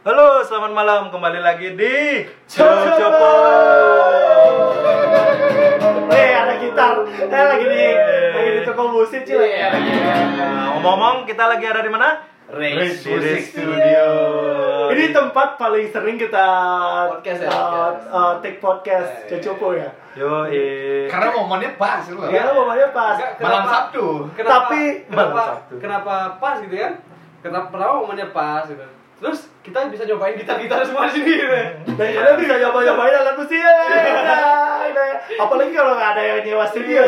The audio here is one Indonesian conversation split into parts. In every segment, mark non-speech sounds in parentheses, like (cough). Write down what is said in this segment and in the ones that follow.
Halo, selamat malam. Kembali lagi di Cocopo. Eh ada gitar. Eh lagi di lagi di toko musik cuy. Iya, lagi. Nah, Ngomong-ngomong, kita lagi ada di mana? Race Music Studio. Ini tempat paling sering kita Podcast ya, uh, podcast. uh, take podcast Eh, Cocopo ya. Yo, eh. Karena momennya pas lu. Ya momennya pas. Malam Sabtu. Kenapa, Tapi- kenapa, Malam Sabtu. kenapa pas gitu kan? Kenapa pertama momennya pas gitu. Terus kita bisa nyobain gitar-gitar semua di sini gitu. Dan kalian bisa nyoba-nyobain alat musik ya. Apalagi kalau nggak ada yang nyewa studio.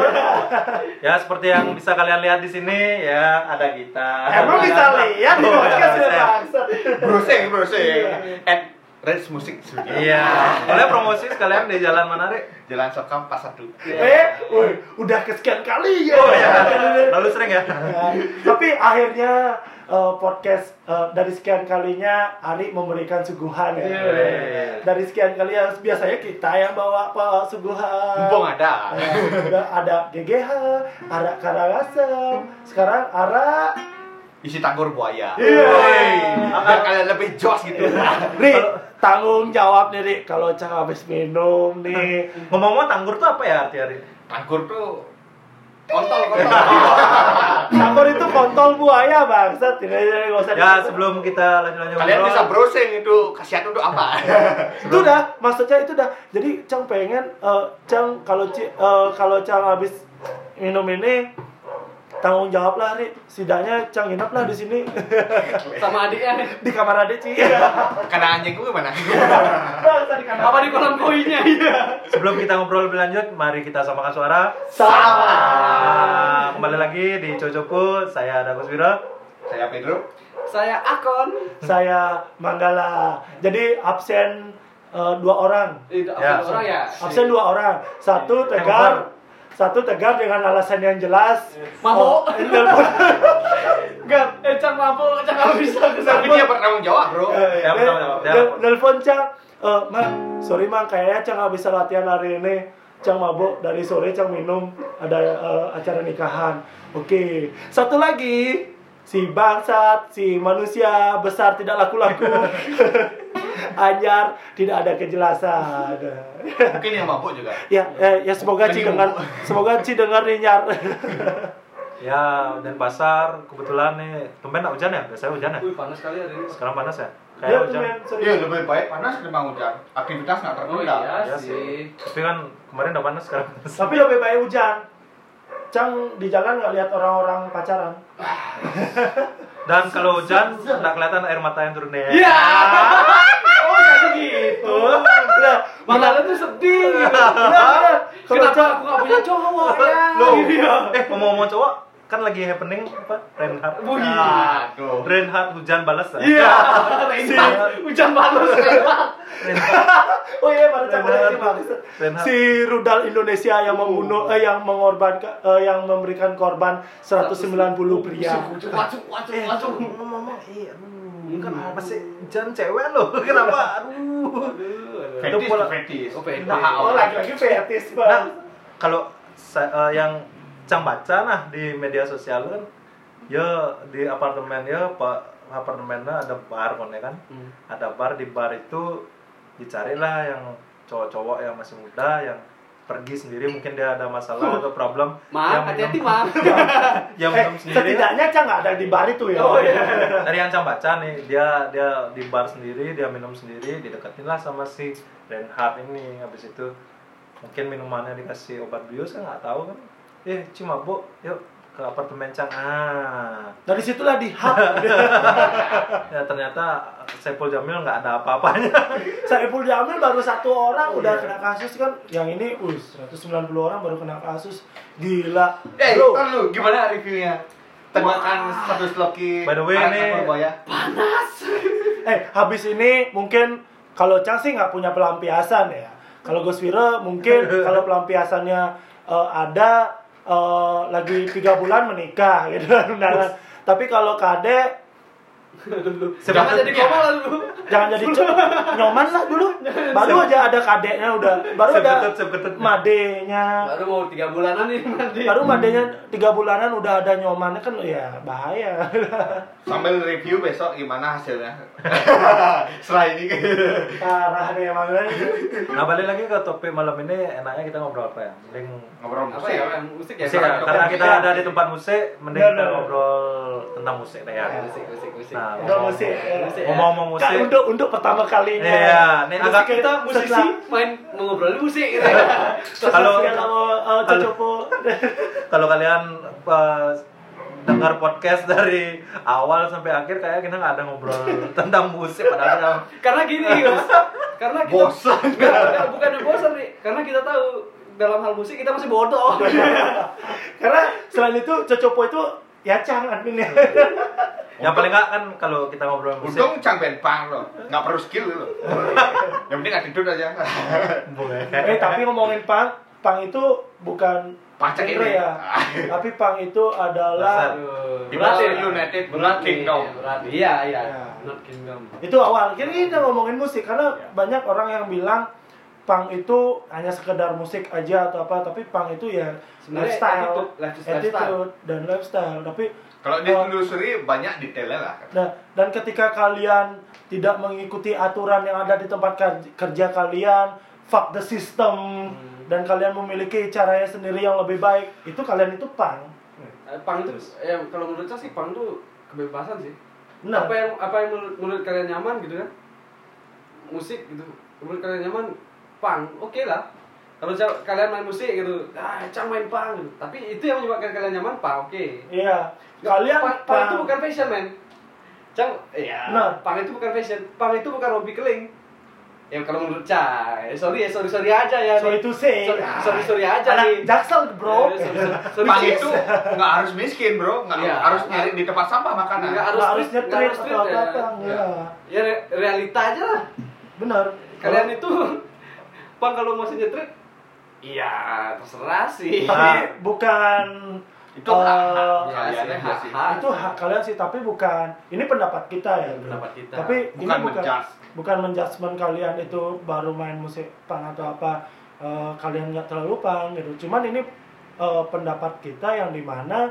Ya, seperti yang bisa kalian lihat di sini, ya ada gitar. Emang bisa lihat di podcast ya bangsat. Browsing, browsing. At Race Music Studio. Iya. Boleh promosi sekalian di jalan mana? Jalan Sokam Pas 1. Eh, woi, udah kesekian kali ya. Oh ya. Lalu sering? Ya, tapi akhirnya eh, podcast eh, dari sekian kalinya Ari memberikan suguhan ya. Iya. Dari sekian kali ya, biasanya kita yang bawa apa suguhan. Mumpung ada. Ya, ada GGH, ada Karangasem, sekarang Ara Isi tanggur buaya. Iya. Biar kalian lebih jos gitu. Ri, tanggung jawab nih Ri kalau Cang habis minum nih. Ngomong-ngomong tanggur tuh apa ya arti Rik? Tanggur tuh kontol kontol. (laughs) Tanggur itu kontol buaya bangsat. Tidak tidak usah. Ya, sebelum kita lanjut-lanjut Kalian ngobrol, bisa browsing itu kasihan untuk apa? (laughs) itu dah maksudnya itu dah jadi Cang pengen eh, Cang kalau eh, kalau Cang habis minum ini tanggung jawab lah Ri setidaknya Cang nginep lah di sini (laughs) Sama adiknya. di kamar adik Ci (laughs) Karena anjing gue kamar Apa di kolam koinnya? (laughs) Iya. sebelum kita ngobrol lebih lanjut, mari kita samakan suara. sama kembali lagi di Cocoku, saya Dagus Wira. Saya Pedro. Saya Akon. saya Manggala jadi absen eh, dua orang Itu Ya. apa orang ya? absen dua orang satu tegar satu tegar dengan alasan yang jelas Mabuk. Oh, nelpon. Enggak, eh Cang mabuk, Cang nggak bisa Tapi dia bertanggung jawab, Bro. Eh, Ya, betul, betul. Ya. nel- nelpon Cang, eh, Mang, sorry Mang, kayaknya Cang nggak bisa latihan hari ini. Cang mabuk dari sore Cang minum ada eh, acara nikahan. Oke, satu lagi si bangsat, si manusia besar tidak laku-laku. (laughs) Anjar tidak ada kejelasan. Mungkin yang mabuk juga. ya, eh, ya semoga Ci Mending dengar, semoga Ci dengar nih Nyar. Ya, dan pasar kebetulan nih, tumben nggak hujan ya? Biasanya hujan ya? Wih, panas sekali hari ini. Sekarang panas ya? Ya, Kayak tuh, hujan. Iya, lebih baik panas ketimbang hujan. Aktivitas nggak Oh tertunda. iya Ya sih. Tapi kan kemarin udah panas sekarang. panas. Tapi lebih baik hujan. Cang di jalan nggak lihat orang-orang pacaran. (laughs) Dan kalau hujan nggak kelihatan air mata yang turun ya. Iya. Oh, jadi gitu. Udah, Makanya tuh sedih gitu. udah. Kalau Kenapa aku gak punya cowok ya? Loh, Iya. eh ngomong-ngomong cowok, kan lagi happening apa? Reinhardt. Wih. Aduh. Reinhardt hujan balas ya? Iya. Reinhardt. Hujan Reinhardt. Oh iya, Reinhardt. ini maksud. Reinhardt. Si rudal Indonesia yang membunuh eh, yang mengorbankan eh, yang memberikan korban 190 pria. Wacuk, wacuk, wacuk, wacuk. Ngomong-ngomong, iya, aduh, kan masih hujan cewek loh. (laughs) Kenapa? Aduh. Fetis Itu fetis. Oh, fetis. Nah, Oh, lagi-lagi fetis, Nah, Bang. kalau sa- eh, yang Cang baca nah di media sosial kan, ya di apartemen ya pak apartemennya ada bar ya kan, Hmm. ada bar di bar itu dicarilah yang cowok-cowok yang masih muda yang pergi sendiri mungkin dia ada masalah atau problem yang hati-hati, (laughs) yang Eh, minum sendiri. setidaknya Cang nggak ada di bar itu ya. Oh, iya. dari yang Cang baca nih dia dia di bar sendiri dia minum sendiri dideketin lah sama si Reinhardt ini. Habis itu mungkin minumannya dikasih obat bius kan nggak tahu kan eh Ci mabuk yuk ke apartemen Cang ah Dari situlah di hub. (laughs) ya ternyata Saiful Jamil nggak ada apa-apanya (laughs) Saiful Jamil baru satu orang udah Iya. kena kasus kan. Yang ini, us 190 orang baru kena kasus. Gila. Eh, lu gimana reviewnya? Tembakan status Loki. By the way, ini- tanggur buaya. (laughs) eh habis ini mungkin kalau Cang sih nggak punya pelampiasan ya. Kalau Gus Wira mungkin kalau pelampiasannya eh, ada eh, lagi tiga bulan menikah gitu kan (laughs) undangan. Tapi kalau Kade Jangan jadi koma lah dulu. Jangan jadi co- nyoman lah dulu. (laughs) Baru aja ada kadeknya udah, baru ada madenya. Baru mau tiga bulanan nih mandi. Baru madenya tiga bulanan udah ada nyomannya kan ya bahaya. (laughs) Sambil review besok gimana hasilnya. (laughs) Setelah ini. Parah nih emang. Nah balik lagi ke topik malam ini enaknya kita ngobrol apa ya? Mending Ngobrol Apa musik. ya? Musik ya. musik ya, karena kita ada di tempat musik, mending kita ngobrol tentang musik ya. Musik, musik, musik. Nah, Udah musik. Musik ya. Ngomong-ngomong Kan musik, untuk untuk pertama kalinya. Iya, nih agak- Kita musisi setelah- main ngobrolin musik gitu ya. setelah Kalau- uh, cocopo. (laughs) kalau kalian uh, dengar podcast dari awal sampai akhir kayak kita nggak ada ngobrol (laughs) tentang musik padahal kita Karena gini, Mas. Karena kita Bosan. Bukan bosan nih. Karena kita tahu dalam hal musik kita masih bodoh. (laughs) Karena selain itu cocopo itu ya cang adminnya. Yang paling nggak kan kalau kita ngobrol musik Untung cang bentang loh, nggak perlu skill lo. (laughs) Yang penting attitude aja. boleh eh tapi ngomongin pang, pang itu bukan Pacak ini. ya. (laughs) tapi pang itu adalah United, berat Not Kingdom. Iya, iya. Ya. Not Kingdom. itu awal. Kira kita ngomongin musik karena banyak orang yang bilang pang itu hanya sekedar musik aja atau apa, tapi pang itu ya Sebenarnya lifestyle, attitude, lifestyle. attitude dan lifestyle. Tapi Kalau ditelusuri banyak detailnya lah. Nah, dan ketika kalian tidak mengikuti aturan yang ada di tempat ker- kerja kalian, fuck the system, dan kalian memiliki caranya sendiri yang lebih baik, itu kalian itu pang. Eh, Pang itu ya kalau menurut saya sih pang itu kebebasan sih. Benar. Apa yang apa yang menurut, menurut kalian nyaman gitu kan? Musik gitu. Menurut kalian nyaman pang, oke lah. Kalau kalian main musik gitu, ah, cang main pang gitu. Tapi itu yang menyebabkan kalian nyaman pang, oke. Iya. Kalian pang, pang itu bukan fashion, men. Cang, iya. Nah. Pang itu bukan fashion. Pang itu bukan hobi keling. Ya kalau menurut Cang, eh, sorry ya, sorry sorry aja ya. So nih. itu sih. Sorry, sorry, sorry aja Anak nih. jaksel bro. Eh, sorry, sorry, sorry, (laughs) Pang sorry. itu nggak harus miskin bro, nggak Iya. harus nyari di tempat sampah makanan. Nggak harus harus street, atau ya. apa-apa, Ya. Ya re- realita aja lah. Benar. Kalian itu (laughs) Bang kalau mau nyetrit Iya, terserah sih. tapi bukan Itu hak-hak eh, Ya, kalian sih, aja sih. hak-hak. itu hak kalian sih tapi bukan ini pendapat kita ya bro. pendapat kita. tapi Bukan ini bukan menjudge. bukan menjudgment kalian itu baru main musik pang atau apa eh, kalian nggak terlalu pang gitu cuman ini eh, pendapat kita yang di mana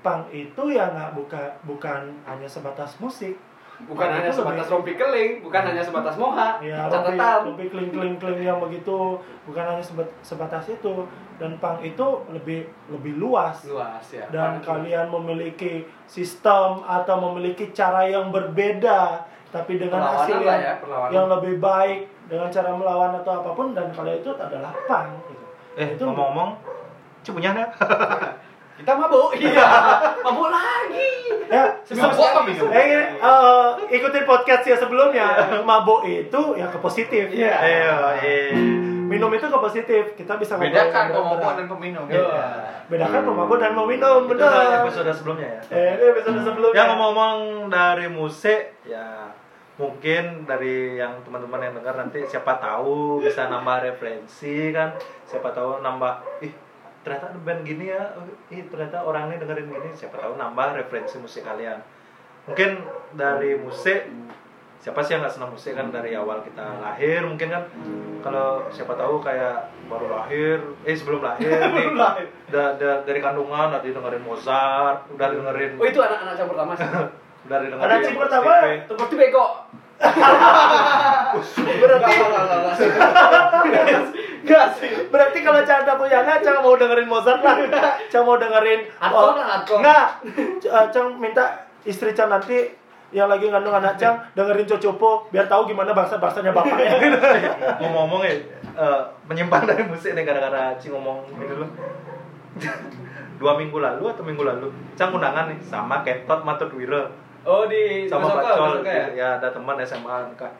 pang itu ya nggak buka bukan hanya sebatas musik bukan Pang hanya itu sebatas lebih- rompi keling, bukan hanya sebatas moha. ya Catatan. lebih kling kling kling yang begitu bukan hanya sebat- sebatas itu dan pang itu lebih lebih luas Luas ya. dan Pang- kalian memiliki sistem atau memiliki cara yang berbeda tapi dengan Perlawanan hasil yang, ya, perlawanan. yang lebih baik dengan cara melawan atau apa pun dan kalian itu adalah pang gitu. eh itu ngomong-ngomong cipunya ya (laughs) kita mabuk. Iya. mabuk lagi. ya Mabuk apa minum? eh, eh, ikutin podcast ya sebelumnya mabuk itu ya ke positif Iya. Iya, iya. minum itu ke positif kita bisa ngobrol Bedakan yang pemabuk dan peminum. Iya. bedakan pemabuk dan Itu adalah benar episode sebelumnya ya eh ini episode sebelumnya Ya ngomong-ngomong dari musik ya mungkin dari yang teman-teman yang dengar nanti siapa tahu bisa nambah referensi kan siapa tahu nambah ih ternyata ada band gini ya ih ternyata orang ini dengerin gini siapa tahu nambah referensi musik kalian mungkin dari musik siapa sih yang nggak senang musik kan dari awal kita lahir mungkin kan kalau siapa tahu kayak baru lahir eh sebelum lahir (laughs) nih da- da- dari kandungan udah dengerin Mozart udah dengerin Oh itu anak-anak yang pertama sih. (laughs) udah dengerin Anak cip pertama. Seperti bego. (laughs) berarti Enggak sih. Berarti kalau Canda Puyana, Cang mau dengerin Mozart lah. Cang mau dengerin Hardcore lah, hardcore. Enggak. C- eh, Cang minta istri Cang nanti yang lagi ngandung anak Cang dengerin Cocopo biar tahu gimana bahasa-bahasanya bapaknya. ngomong-ngomong ya eh, menyimpang dari musik nih gara-gara Ci ngomong ini dulu dua minggu lalu atau minggu lalu Cang undangan nih sama Ketot Matut Wira Oh di sama Pak Col ya? ya ada teman SMA kak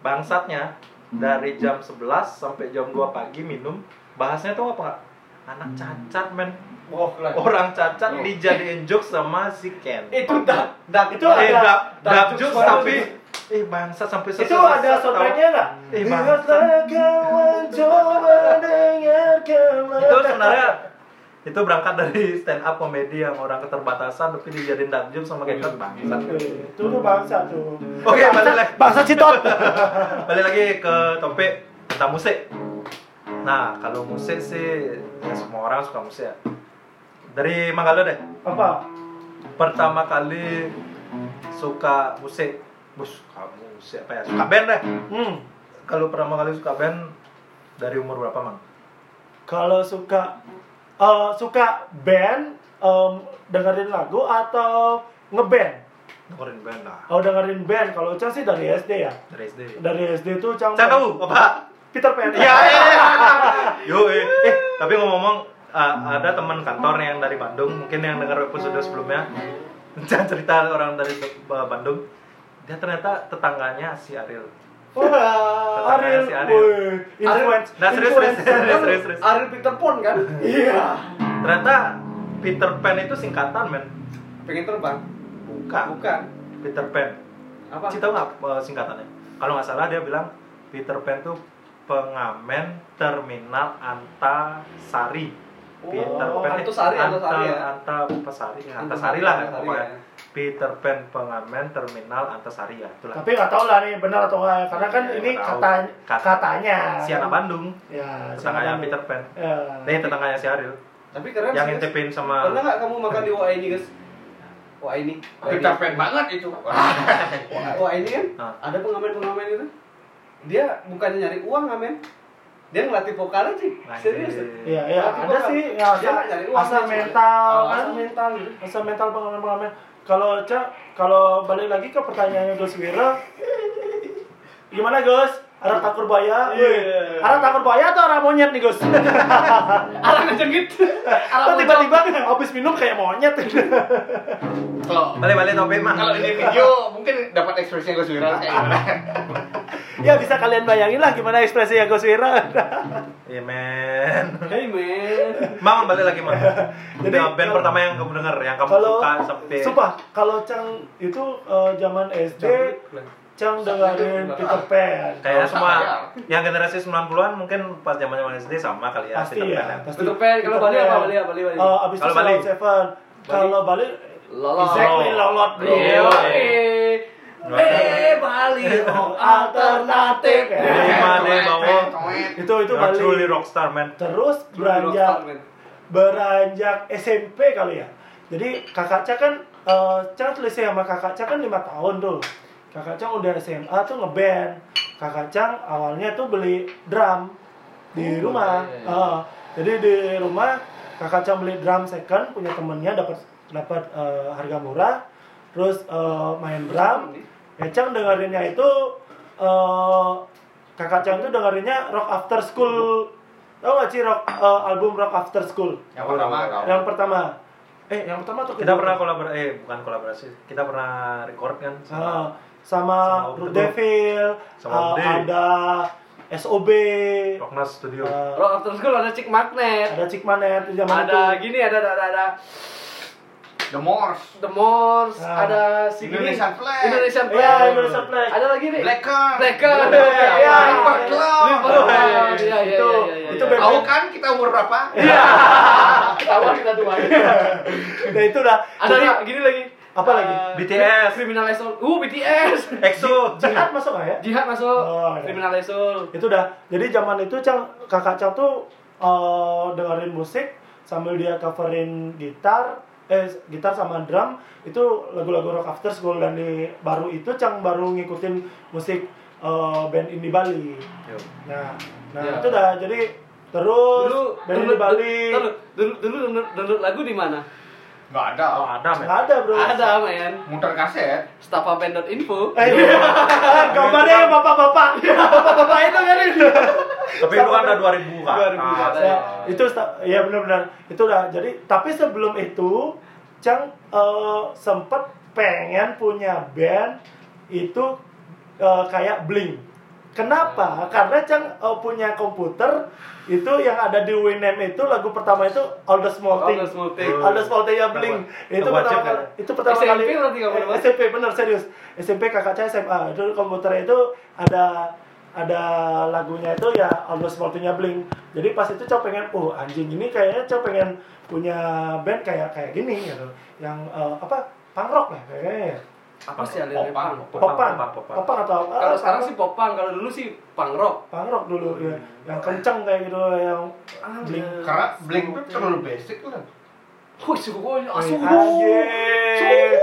bangsatnya dari jam 11 sampai jam 2 pagi minum bahasnya tuh apa? Anak cacat men. Oh, lah. orang cacat dijadiin jokes sama si Ken. Itu dak dak Itu eh ada- dap dap dap jokes tapi eh bangsat sampai Itu ada soundtracknya nggak? Eh, Lihatlah kawan coba dengarkanlah. itu sebenarnya itu berangkat dari stand up komedi yang orang keterbatasan tapi dijadiin dark joke sama kayak bangsat Oke, itu tuh bangsa tuh. Oke, balik lagi. Bangsa citot. (laughs) balik lagi ke topik tentang musik nah kalau musik sih ya semua orang suka musik ya dari Manggalo deh Apa? pertama kali suka musik bus kamu musik apa ya suka band deh Hmm. kalau pertama kali suka band dari umur berapa mang Kalau suka eh, suka band em, dengerin lagu atau ngeband? dengerin band lah Oh dengerin band. Kalau Cang sih dari SD ya. dari SD Dari SD tuh Cang. Cang kamu apa Peter Pan. Iya, iya, iya. (laughs) Yo, eh, eh, tapi ngomong-ngomong, uh, ada teman kantor yang dari Bandung, mungkin yang dengar episode sebelumnya, jangan cerita orang dari uh, Bandung, dia ternyata tetangganya si Ariel. Wah, Ariel, Si Ariel. woi, influence, Nah, serius, serius, influencer. serius, serius. Ariel Peter Pon kan? Iya. Ternyata Peter Pan itu singkatan, men. Pengen terbang? Bukan. Bukan. Peter Pan. Apa? Cita nggak uh, singkatannya? Kalau nggak salah dia bilang Peter Pan tuh pengamen terminal Antasari. Peter Oh, Pan eh, Antasari, Antasari ya? Anta Antasari ya, Antasari, lah pokoknya. Peter Pan pengamen terminal Antasari ya, itulah. Tapi nggak tahu lah nih benar atau enggak karena kan Ya, ini kata, Kata- katanya. Si anak Bandung, Ya, tetangganya anak Peter Pan. Ya. Nih tetangganya si Ariel. Tapi keren Yang sih, guys. intipin sama Pernah nggak kamu makan di WA ini guys? WA ini. Peter Pan banget itu. (laughs) WA ini kan Ah. ada pengamen-pengamen itu. Dia bukannya nyari uang ngamen. Dia ngelatih vokal aja. Serius. Iya, iya, ada vokal. sih ya, Dia asal, asal mental cuma- kan. Asal mental. Asal mental pengamen-pengamen. Kalau Cak, kalau balik lagi ke pertanyaannya Gus Wira, gimana Gus? Arah takur baya? Iya. Arah takur baya atau arah monyet nih Gus? (laughs) Arah ngejengit. (laughs) Arah tiba-tiba habis minum kayak monyet? Kalau balik-balik topik mah. kalau ini video mungkin dapat ekspresinya Gus Wira kayak gimana? (laughs) ya bisa kalian bayangin lah gimana ekspresinya Gus Wira. Iya, men. Hey man. Mang balik lagi, Mang. Jadi, band kalau- pertama yang kamu dengar, yang kamu kalau suka sampai sumpah kalau Cang itu eh, zaman SD Cang dengerin Peter Pan. Kayaknya Kalau semua yang generasi 90-an mungkin pas zaman zaman SD sama kali ya pasti Peter ya, Pan pasti. Peter Pan, kalau Bali apa? Bali apa? Bali, Bali. Eh, abis itu Kalau Bali? Seven. Kalau Bali Lolot. Exactly lolot bro. Iya. Iya. Eh, Bali. Oh, Alternatif. Jadi mana bawah Itu itu You're Bali. truly rockstar man. Terus beranjak beranjak SMP kali ya. Jadi kakak Cak kan eh Cak selisih sama kakak Cak kan lima tahun tuh. Kakak Cak udah SMA tuh ngeband. Kakak Cak awalnya tuh beli drum di Oh, rumah. iya, iya. Eh, jadi di rumah kakak Cak beli drum second punya temennya dapat dapat eh, harga murah. Terus eh, main drum. Ya Cang dengerinnya itu eh kakak Cang tuh dengerinnya rock after school. Tahu gak sih rock eh, album rock after school? Yang pertama. Yang pertama. Eh, yang pertama tuh Kita pernah kolaborasi, eh bukan kolaborasi, kita pernah record kan sama sama Sama Ruth Om Devil, Sama D. ada SOB, Rocknas Studio. ah, Rock after school ada Chick Magnet. ada Cik zaman Ada itu. gini ada ada ada, ada The Morse. The Morse, Ah. ada si gini. Indonesian Flag. Indonesian Iya, Flag. Indonesia Flag. Ada lagi nih. Blacker. Blacker. Iya, Iya. River Club. River Club. Iya, iya, iya, Itu- iya, iya, itu iya. Tahu kan kita umur berapa? (laughs) Ketahuan kita tua. (laughs) Nah, itu dah. Ada gini lagi. Apa lagi? Eh, BTS. Criminal Assault. Uh, BTS. (laughs) EXO. jihad masuk nggak ya? Jihad masuk. Oh, iya. Criminal Assault. itu dah jadi zaman itu cang kakak cang tuh eh, dengerin musik sambil dia coverin gitar eh gitar sama drum itu lagu-lagu rock after school dan di baru itu cang baru ngikutin musik eh, band indie Bali Yo. nah nah Ya. itu dah jadi terus Dulu band indie download- Bali dulu dulu dulu download lagu di mana? Nggak ada. Oh, ada men. nggak ada bro Ada, men. Muter kaset. Stafaband.info. Eh, iya. (laughs) gambarnya yang bapak-bapak bapak-bapak itu kan Tapi itu kan udah 2000 kan. 2000 Ah, kan. ya, itu ya benar-benar itu udah jadi tapi sebelum itu Cang eh, sempet pengen punya band itu eh, kayak Blink kenapa karena Cang eh, punya komputer itu yang ada di Winamp itu lagu pertama itu All the Small All Things the Small Things. All the Small Things ya Blink itu pertama kali ya. itu pertama SMP kali berarti kamu eh? SMP bener serius SMP kakak saya SMA itu komputer itu ada ada lagunya itu ya Almost Mortunya Blink. Jadi pas itu cowok pengen, oh anjing ini kayaknya cowok pengen punya band kayak kayak gini gitu. Yang eh, apa? Punk rock ya kayaknya. Apa sih aliran Popang. pang? Popang, Popang, popang, atau apa? Kalau sekarang sih popang, kalau dulu sih punk rock. punk rock dulu ya. Yang kenceng kayak gitu yang Blink. Karena Blink itu terlalu basic lah. Wih, suhu asu. Anjing.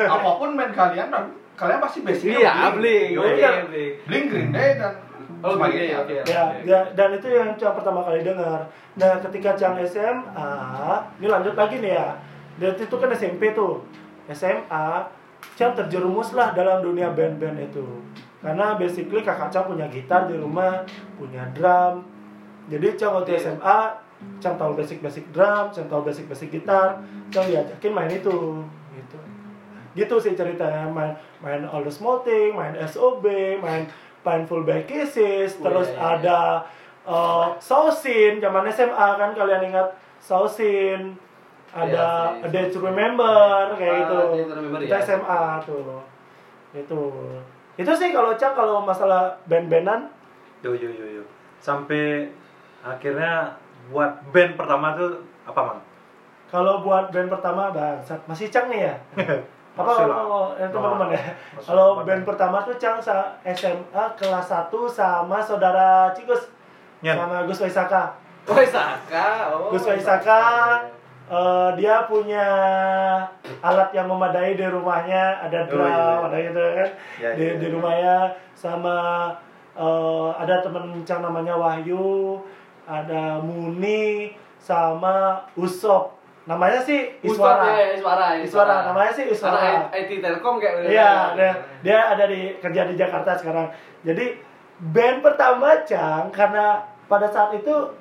Apa pun band kalian, kalian pasti basicnya Iya, Blink. Blink. Oke, Blink. Blink Green Day dan Oh, Day, sebagainya. oke. ya, ya, dan itu yang Cang pertama kali dengar. Nah, ketika Cang SMA, ini lanjut lagi nih ya. Dan itu kan SMP tuh. SMA, Cang terjerumus lah dalam dunia band-band itu. Karena basically kakak Cang punya gitar di rumah, punya drum. Jadi Cang waktu Iya. SMA, Cang tahu basic-basic drum, Cang tahu basic-basic gitar, Cang diajakin main itu. Gitu. Gitu sih ceritanya, main main All the Small Thing, main SOB, main Painful Back Kisses, Oh, terus iya, iya. ada uh, Sausin, zaman SMA kan kalian ingat Sausin, ada Iya, A sih. Day to Remember kayak Ah, gitu. Remember, Kita ya. SMA tuh. Itu. Itu sih kalau Cak kalau masalah band-bandan Yo yo yo yo. Sampai akhirnya buat band pertama tuh apa mang? kalau buat band pertama bangsat masih Cang nih ya. (laughs) apa apa, yang teman-teman ya. Kalau band pertama tuh Cang sa- SMA kelas 1 sama saudara Cikus sama Gus Waisaka. Oh, Saka. Oh. Gus Waisaka eh, dia punya alat yang memadai di rumahnya ada Oh, drum iya, iya. ada gitu kan Iya, di, iya, di iya. rumahnya sama eh, ada temen Cang namanya Wahyu ada Muni sama Usop namanya sih Iswara. Iswara Ya, Iswara. Iswara, namanya sih Iswara. Anak IT Telkom kayak Iya, dia, dia ada di kerja di Jakarta sekarang. Jadi band pertama Cang karena pada saat itu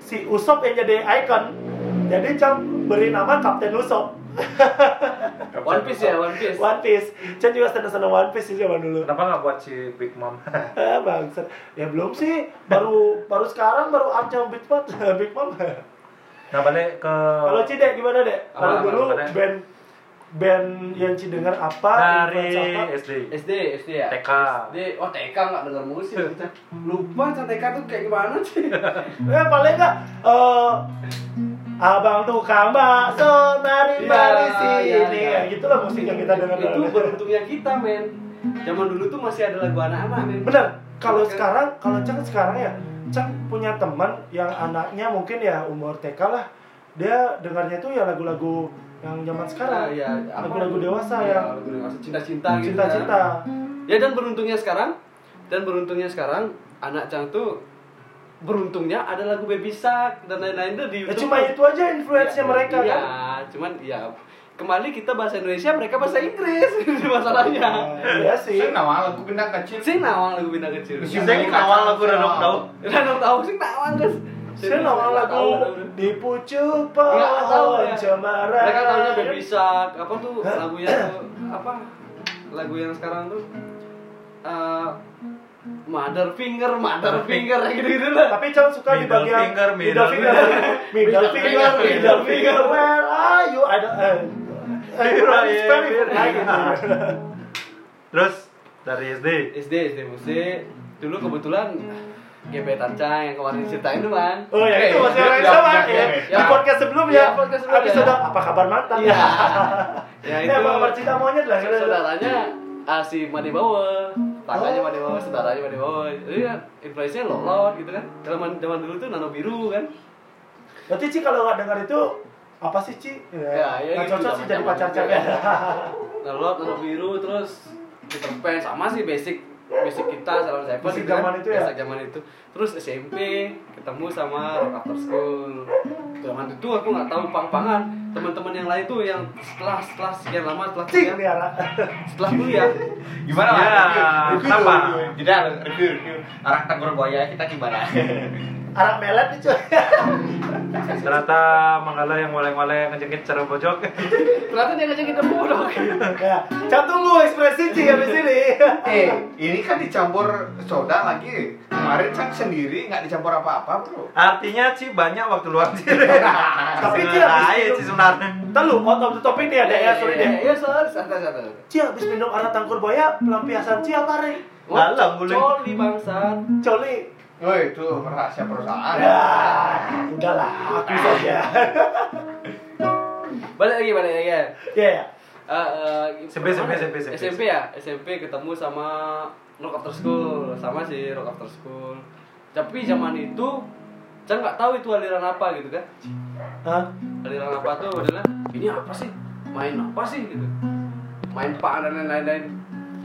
si Usop yang jadi icon. Jadi Cang beri nama Kapten Usop. (laughs) One Piece ya, One Piece. One Piece. Cang juga seneng-seneng One Piece sih zaman dulu. Kenapa nggak buat si Big Mom? Ah, (laughs) bangsat. Ya belum sih. Baru baru sekarang baru Ancam Big Mom. (laughs) Big Mom. nah balik ke Kalau Cide gimana, Dek? Kalau dulu band band yang Ci denger apa? dari apa? SD. SD, SD ya? TK. SD, oh TK nggak denger musik kita. Lupa TK tuh kayak gimana sih? Eh paling enggak eh Abang tukang bakso nari Iya, nari iya, sini iya. ya gitulah musik yang kita dengar Itu beruntungnya kita, men. Zaman dulu tuh masih ada lagu anak-anak, men. bener kalau sekarang kalau Cang sekarang ya Cang punya teman yang anaknya mungkin ya umur TK lah dia dengarnya tuh ya lagu-lagu yang zaman sekarang Ah, iya, apa? lagu-lagu dewasa Iya, yang lagu dewasa cinta-cinta gitu. cinta-cinta kan. Ya dan beruntungnya sekarang dan beruntungnya sekarang anak Cang tuh beruntungnya ada lagu Baby Shark dan lain-lain tuh di ya YouTube. cuma itu aja influence-nya Iya, mereka iya, kan cuman ya kembali kita bahasa Indonesia, mereka bahasa Inggris (laughs) itu masalahnya. Iya sih Sing nama lagu bintang kecil. Sing nawang lagu bintang kecil. Sing Sing awal lagu Redok Daud. Udah tahu sing nawang guys. saya nawang lagu di pucuk tahu pohon ya. cemara Mereka tahunya Baby Shark, apa tuh lagunya tuh apa? Lagu yang sekarang tuh eh Mother Finger, Mother Finger gitu-gitu lah. Tapi Cang suka di Middle bagian finger, middle finger, (laughs) middle Middle finger, finger, middle finger. Where are you? I don't. Uh, Here I am, very here I like am. it. Terus dari SD. SD SD musik dulu kebetulan gebetan Cang yang kemarin ceritain tuh kan Oh ya itu masih orang yang Ya, sama ya, ya. ya. Di Ya. podcast sebelumnya. Ya, podcast sebelumnya. Episode apa kabar mantan? Iya. (laughs) ya Ini apa kabar cinta monyet lah. saudaranya ah, si Made Bawa tangganya Oh. Made Bawa saudaranya Made Bawa jadi kan influence-nya lolot gitu kan zaman zaman dulu tuh nano biru kan Berarti Ci kalau nggak dengar itu apa sih Ci? Ya, ya gitu, cocok sih jadi pacar ya. ya. lolot nano biru terus Peter Pan sama sih basic basic kita Salon Seven Basic gitu kan. zaman itu ya? Basic zaman itu terus SMP ketemu sama Rock After School zaman itu aku nggak tahu pang-pangan teman-teman yang lain tuh yang setelah setelah sekian lama setelah kuliah setelah kuliah Gimana Ya, kenapa? dulu, review. Review. Arak tanggur buaya kita gimana? (laughs) Arak melet nih cuy. Ternyata Manggala yang waleng-waleng ngejengit cara pojok. ternyata dia ngajak kita bodoh Ya, Cang tunggu ekspresi Ci habis ini. eh, ini kan dicampur soda lagi. Kemarin Cang sendiri nggak dicampur apa-apa, Bro. Artinya Ci banyak waktu luang Ci. Tapi Ci habis Ci benar. Ntar lu, out of the topic nih ada ya, sorry deh. Iya, sorry, santai santai. Cia habis minum arak tangkur boya, pelampiasan Cia apa re? Dalam, boleh. Coli bangsat. Coli. Oh itu rahasia perusahaan. Ya, udahlah, aku saja. (laughs) Balik lagi, balik lagi. ya. Ya, ya. Eh, eh, SMP, SMP? SMP, SMP. SMP ya SMP ketemu sama Rock After School sama si Rock After School tapi zaman itu saya nggak tahu itu aliran apa gitu kan Hah? aliran apa tuh adalah ini apa sih main apa sih gitu main pak dan lain-lain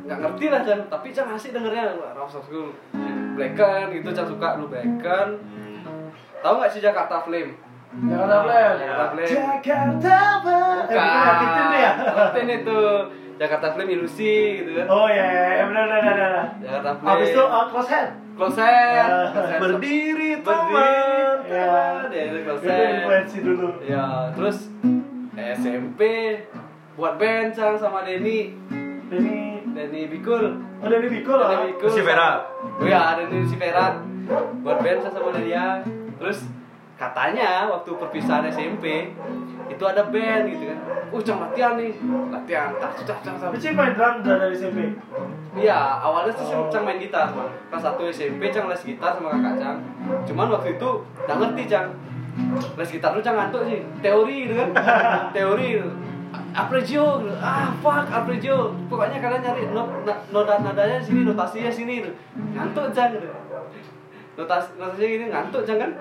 nggak ngerti lah Chan tapi Chan asik dengernya Rock After School Blacken gitu Chan suka lu Blacken tahu nggak sih Jakarta Flame Jakarta Flame. Jakarta Flame Jakarta Flame. Eh, ya? Martin itu Jakarta Flame ilusi gitu kan Oh ya, ya, ya, benar, benar, benar. Jakarta Flame Habis itu uh, close hand. close hand, Ah, close hand. Berdiri berdiri teman. Ya. itu close Itu hand. influensi dulu. ya terus SMP buat band Cang sama Denny Ini, Denny Bikul oh Biko lah. Denny Bikul Si Vera. oh ya Denny si Vera buat band Cang sama dia terus katanya waktu perpisahan SMP itu ada band gitu kan uh Cang latihan nih latihan tak tak tak Tapi Cik main drum dari SMP. Iya, awalnya sih Oh. Cang main gitar, Bang. Kelas 1 SMP Cang les gitar sama kakak Cang. Cuman waktu itu nggak ngerti Cang. Les gitar tuh Cang ngantuk sih. Teori gitu kan. (laughs) Teori arpeggio gitu. ah fuck arpeggio pokoknya kalian nyari not, noda nadanya sini notasinya sini gitu. ngantuk Cang gitu. notas notasinya gini ngantuk Cang kan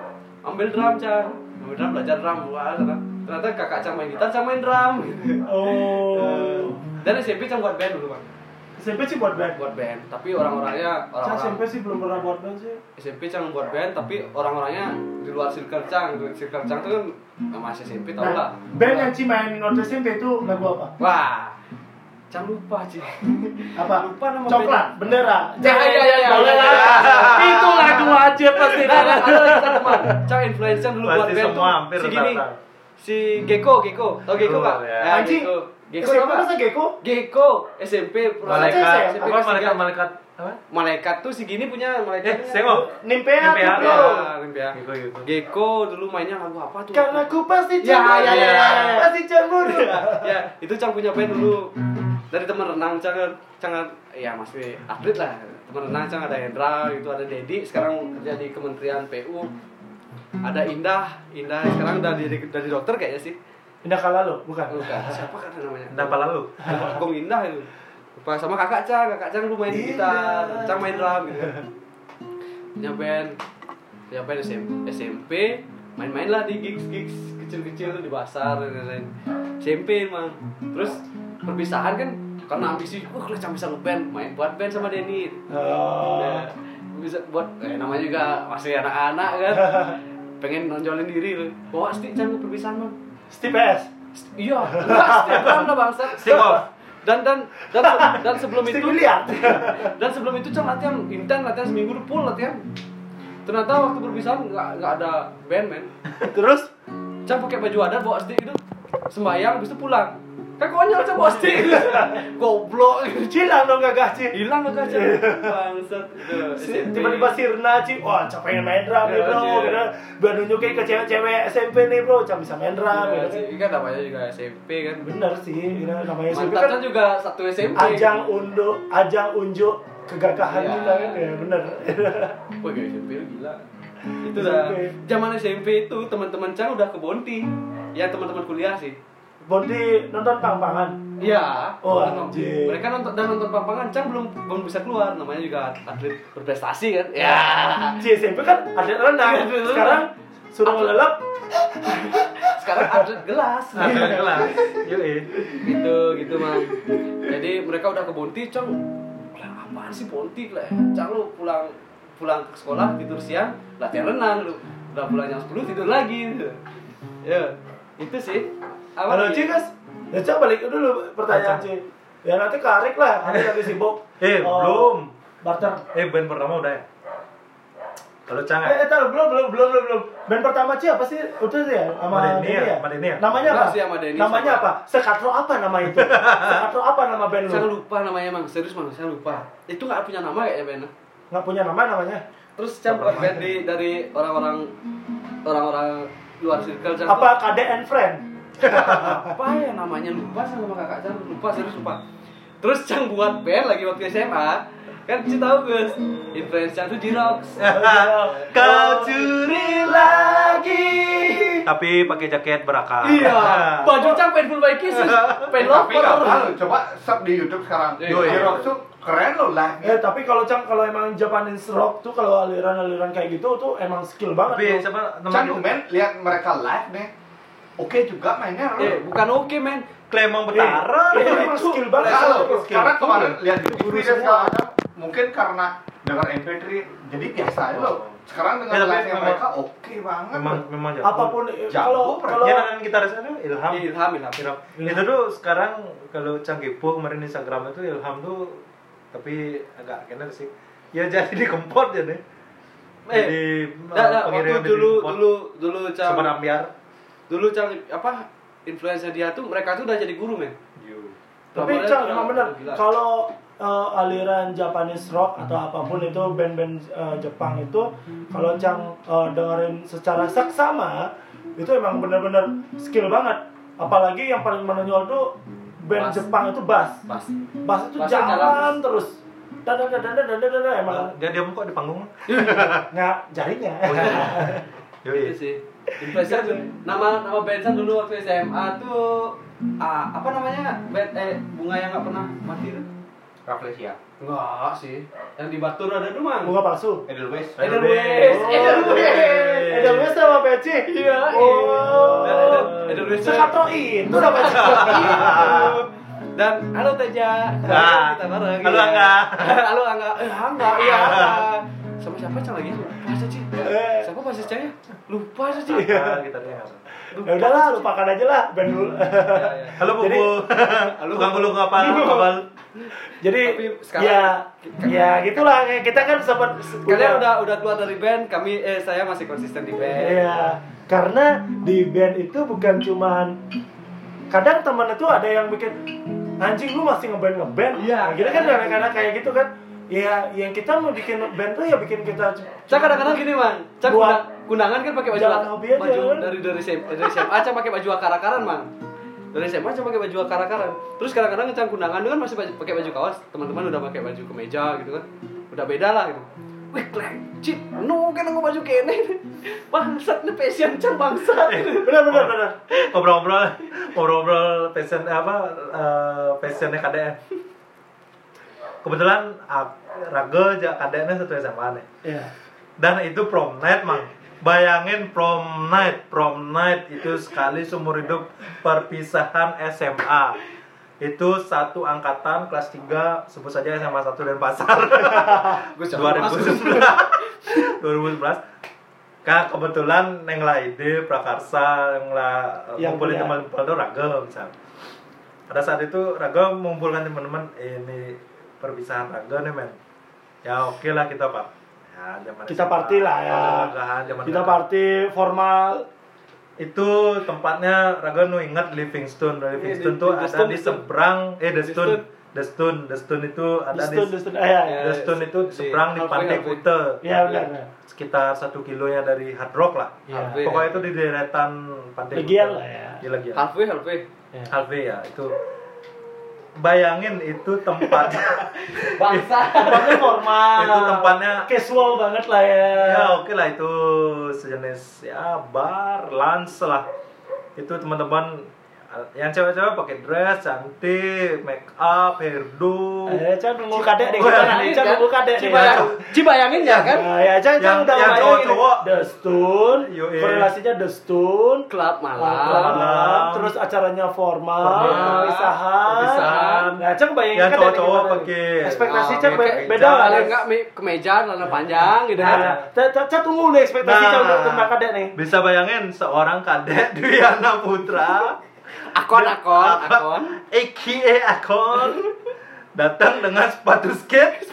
ambil drum Cang ambil drum belajar drum wah ternyata, ternyata kakak Cang main gitar Cang main drum gitu. Oh. (laughs) dan SMP Cang buat band dulu bang SMP sih buat band. buat band tapi orang-orangnya Cang orang-orang SMP sih belum pernah buat band sih. SMP Cang buat band tapi orang-orangnya di luar circle Cang di circle Cang tuh kan sama SMP tau lah Nah, band yang Ci main waktu SMP itu lagu apa? wah Cang lupa Ci Apa? lupa nama Coklat, bendera. Ya, ya, ya, ya, Boleh ya, lah. ya. Itu lagu aja pasti. nah, nah, ada lagi satu teman Cang influence Cang dulu buat band semua tuh hampir si gini si Gecko Gecko tau Gecko Oh, Kak? ya. Ya, Anjing. Gecko SMP masa Gecko? Gecko SMP Malaikat. SMP Apa malaikat malaikat apa? Malaikat tuh si gini punya malaikat Eh, sengok. Nimpea Nimpea, bro. Nimpea. Gitu gitu. Gecko dulu mainnya lagu apa tuh? Karena aku pasti Ya, cemburu. ya, ya, ya, ya. Pasti cemburu. (laughs) ya, itu Cang punya band dulu. Dari teman renang Cang Cang ya masih atlet lah. Teman renang Cang ada Hendra, itu ada Dedi, sekarang kerja di Kementerian PU. Ada Indah, Indah sekarang udah jadi dari dokter kayaknya sih. Indah kalah lo, bukan? Bukan, (laughs) siapa kan namanya? Kenapa lalu? (laughs) Agung Indah itu. Lupa sama kakak Cang, kakak Cang dulu main gitar, Cang main drum gitu. Punya band, punya band SM- SMP, main-main lah di gigs gigs kecil-kecil di pasar dan lain-lain. SMP emang. Terus perpisahan kan karena ambisi, wah kalau Cang bisa ngeband, main buat band sama Denny. Oh. Nah, bisa buat eh, namanya juga masih anak-anak kan. (laughs) Pengen nonjolin diri loh. Bawa stick Cang ke perpisahan bang. Steve S. Iya, setiap tahun lah bangsa. Stick off. Dan dan dan dan sebelum Steve itu lihat. (laughs) dan sebelum itu cang latihan intens latihan seminggu full latihan. Ternyata waktu perpisahan nggak nggak ada band men. Terus Cang pakai baju adat bawa stick itu sembayang habis itu pulang. Kan konyol bawa stick. Goblok. Cilang dong gagah Ci. Hilang gak? Bangsat. Itu, Si- SMP. Tiba-tiba Sirna Ci, wah pengen main drum nih Ya, bro. Biar nunjukin ke cewek-cewek SMP nih bro, Cak bisa main drum Ya, gitu. sih, kan namanya juga SMP kan. Bener sih, gitu. namanya SMP kan Cang juga satu SMP. ajang unjuk, ajang unjuk kegagahan Iya. kita kan ya bener. (laughs) Wah, gak SMP gila. Itu dah. Zaman SMP itu teman-teman Cang udah ke Bonti. Ya teman-teman kuliah sih. Bondi nonton pang-pangan. Iya. Oh, anjing. Mereka nonton dan nonton pampangan Cang belum belum bisa keluar. Namanya juga atlet berprestasi kan. Ya. SMP kan atlet renang. Sekarang suruh ngelelep Sekarang atlet gelas. Ada kelas. Yoi. gitu gitu mang. Jadi mereka udah ke Bonti Cang. Lah apaan sih Bonti lah? Cang lu pulang pulang ke sekolah tidur siang latihan renang lu. Udah pulang jam 10 tidur lagi. Ya, itu sih. Apa Halo lagi? Ci guys, ya Cak balik dulu pertanyaan Ci. Ya nanti karik lah, nanti lagi sibuk. Eh, Oh, belum. Barter. Eh, band pertama udah ya? Kalau Eh, Cang eh, tahu belum belum belum belum belum. Band pertama Ci apa sih? Udah ya sama Denny ya? Sama Denny ya? Namanya apa? Sih, sama Denny, Namanya apa? Sekatro apa nama itu? (laughs) Sekatro apa nama band Saya lu? lupa namanya mang, serius mang, saya lupa. Itu nggak punya nama kayaknya bandnya. Nggak punya nama namanya. Terus saya buat band di dari orang-orang orang-orang luar circle Cang Apa KD and Friend? Apa ya namanya lupa sama kakak Cang lupa serius lupa terus Cang buat band lagi waktu SMA kan Ci tahu Gus influence Cang tuh Jirox (laughs) Kau curi lagi. Tapi pakai jaket berakar. iya (laughs) baju Cang painful by kisses Tapi lover coba sub di YouTube sekarang. Iya. Yo, Jirox tuh keren loh live. Eh tapi kalau Cang kalau emang Japanese rock tuh kalau aliran-aliran kayak gitu tuh emang skill banget. Tapi tuh. siapa Cang namanya? men lihat mereka live nih. Oke juga mainnya. eh bukan oke men Klemong Eh, Betara. itu emang skill banget. Kalau Skill. karena kemarin lihat di TV dan segala macam, mungkin karena dengar MP3 jadi biasa aja loh. Sekarang dengan Ya, live mereka oke banget. Memang memang jago. apa pun eh, Jago, kalau kalau Ya dan gitarisnya tuh Ilham. Iya, Ilham Ilham Ilham. Itu tuh sekarang kalau Cangkipo kemarin di Instagram itu Ilham tuh tapi agak kena sih. Ya jadi (laughs) di kempot ya nih. eh Jadi dah, dah, waktu dulu dulu dulu Cang sama Ambiar. Dulu Cang apa influencer dia tuh mereka tuh udah jadi guru men. Tapi emang udah bener kalau eh, aliran Japanese rock atau apa pun itu band-band eh, Jepang itu kalau Cang eh, dengerin secara seksama itu emang bener-bener skill banget. Apalagi yang paling menonjol tuh band Bass. Jepang itu bass. Pas bass itu Bassnya jalan, jalan terus. Dada dada dada dada dada emang Dia diam kok di panggung. nggak jarinya Yoi. itu sih influencer tuh nama nama band Cang dulu waktu SMA tuh ah, apa namanya? Band eh bunga yang nggak pernah mati tuh? Rafflesia. enggak sih. Yang di Batur ada tuh mang. Bunga palsu. Edelweiss. Edelweiss Edelweiss Edelweiss sama Peci. Iya, oh. Edelweiss tuh- sekatro itu sama Peci. Dan halo Teja. Ah, kita bareng. Halo, iya. Angga. halo Angga. Eh Angga. Iya Angga. sama siapa lupa aja Ci Eh. siapa Cang ya lupa aja Ci Ah, gitarnya. ya udahlah lupakan aja lah band dulu Iya, iya. Halo Jadi- Bubu. Halo, gulung kapal, kapal. jadi sekarang- ya ya gitulah kita kan sempat kalian udah udah keluar dari band kami eh saya masih konsisten di band Iya, karena di band itu bukan cuman kadang teman itu ada yang bikin anjing lu masih ngeband ngeband. Iya. Kita kan kadang-kadang kayak gitu kan. Ya, yang kita mau bikin band tuh ya bikin kita Cang kadang-kadang gini man, Cang Buat- kundang- kundangan kan pakai baju jalan hobi aja, baju kan? dari dari SMA, dari SMA Cang pakai baju akar-akaran man. Dari SMA Cang pakai baju akar-akaran. Terus kadang-kadang Cang kundangan kan masih pakai baju kaos, teman-teman udah pakai baju kemeja gitu kan. Udah beda lah gitu. Wih, kleng, cip, no kan nggak baju kene. (laughs) Bangsat nih passion Cang bangsat. benar benar benar. Ngobrol-ngobrol, ngobrol-ngobrol passion apa eh, passionnya KDN. Kebetulan ah, aja KDN satu SMA nih. Iya. Dan itu prom night, Mang. Bayangin prom night, prom night itu sekali seumur hidup perpisahan SMA. Itu satu angkatan kelas 3 sebut saja SMA 1 dan Pasar. (laughs) Gue jangan masuk. (laughs) 2011 Kak kebetulan neng lah ide prakarsa yang lah ngumpulin teman-teman itu raga misal. Pada saat itu raga mengumpulkan teman-teman eh, ini perpisahan raga nih men. Ya oke lah kita pak. Ya, zaman Kita party lah ya. Ragahan, zaman Kita party formal. Itu tempatnya raga nu ingat Livingstone. Livingstone di- tuh ada Stone, di Stone. seberang eh The Stone. Stone. The Stone, The Stone itu ada di dustun. Eh, ya, ya. The Stone itu di Di seberang di Pantai halfway. Kute. Iya benar. benar. sekitar satu kilonya dari Hard Rock lah. Iya. Halfway. Pokoknya itu di deretan pantai. Legian Kuta. lah ya. Di Legian. Halfway, halfway. Halfway ya itu. Bayangin itu tempat (laughs) Bangsa. Tempatnya formal. itu tempatnya casual banget lah ya. ya oke lah itu sejenis ya bar lunch lah itu teman-teman yang cewek-cewek pakai dress cantik make up hairdo Eh, Chan nunggu kadek deh gimana nih? Chan nunggu kadek. Cibayang, Cibayangin ya kan? Nah, ya Chan Chan Yang- udah yang bayangin cowok-cowok. The Stone, Yoi. korelasinya The Stone, Klub malam, malam. terus acaranya formal, perpisahan. perpisahan. Nah, Chan bayangin Yang kadek cowok-cowok pakai ekspektasi Oh, Chan pakai be- beda lah. Enggak mi- kemeja, celana panjang gitu kan. Nah, Chan Chan- Chan tunggu nih ekspektasi Chan untuk tentang kadek nih. bisa bayangin seorang kadek Dwiana Putra Akon, akon, (laughs) akon. AKA Akon. Datang dengan sepatu skate.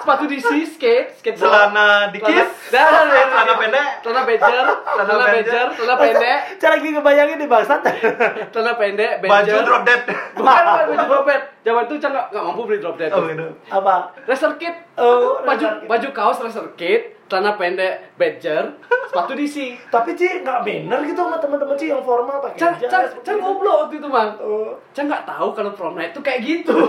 Sepatu DC, skate, skate celana dikis. Celana- eh, celana pendek. Celana bejer, celana bejer, celana pendek, Chan lagi ngebayangin di bangsat. celana pendek, baju drop dead. Bukan baju drop bed. Zaman itu Cang nggak mampu beli drop dead. Oh, gitu. Apa? Racer kit, Oh, baju racer kit. baju kaos racer kit, celana pendek badger, sepatu DC. Tapi Ci nggak bener gitu sama teman-teman Ci yang formal pakai Cang, jas. Cang, Cang goblok waktu itu mang. Oh. Cang nggak tahu kalau prom night itu kayak gitu. (laughs)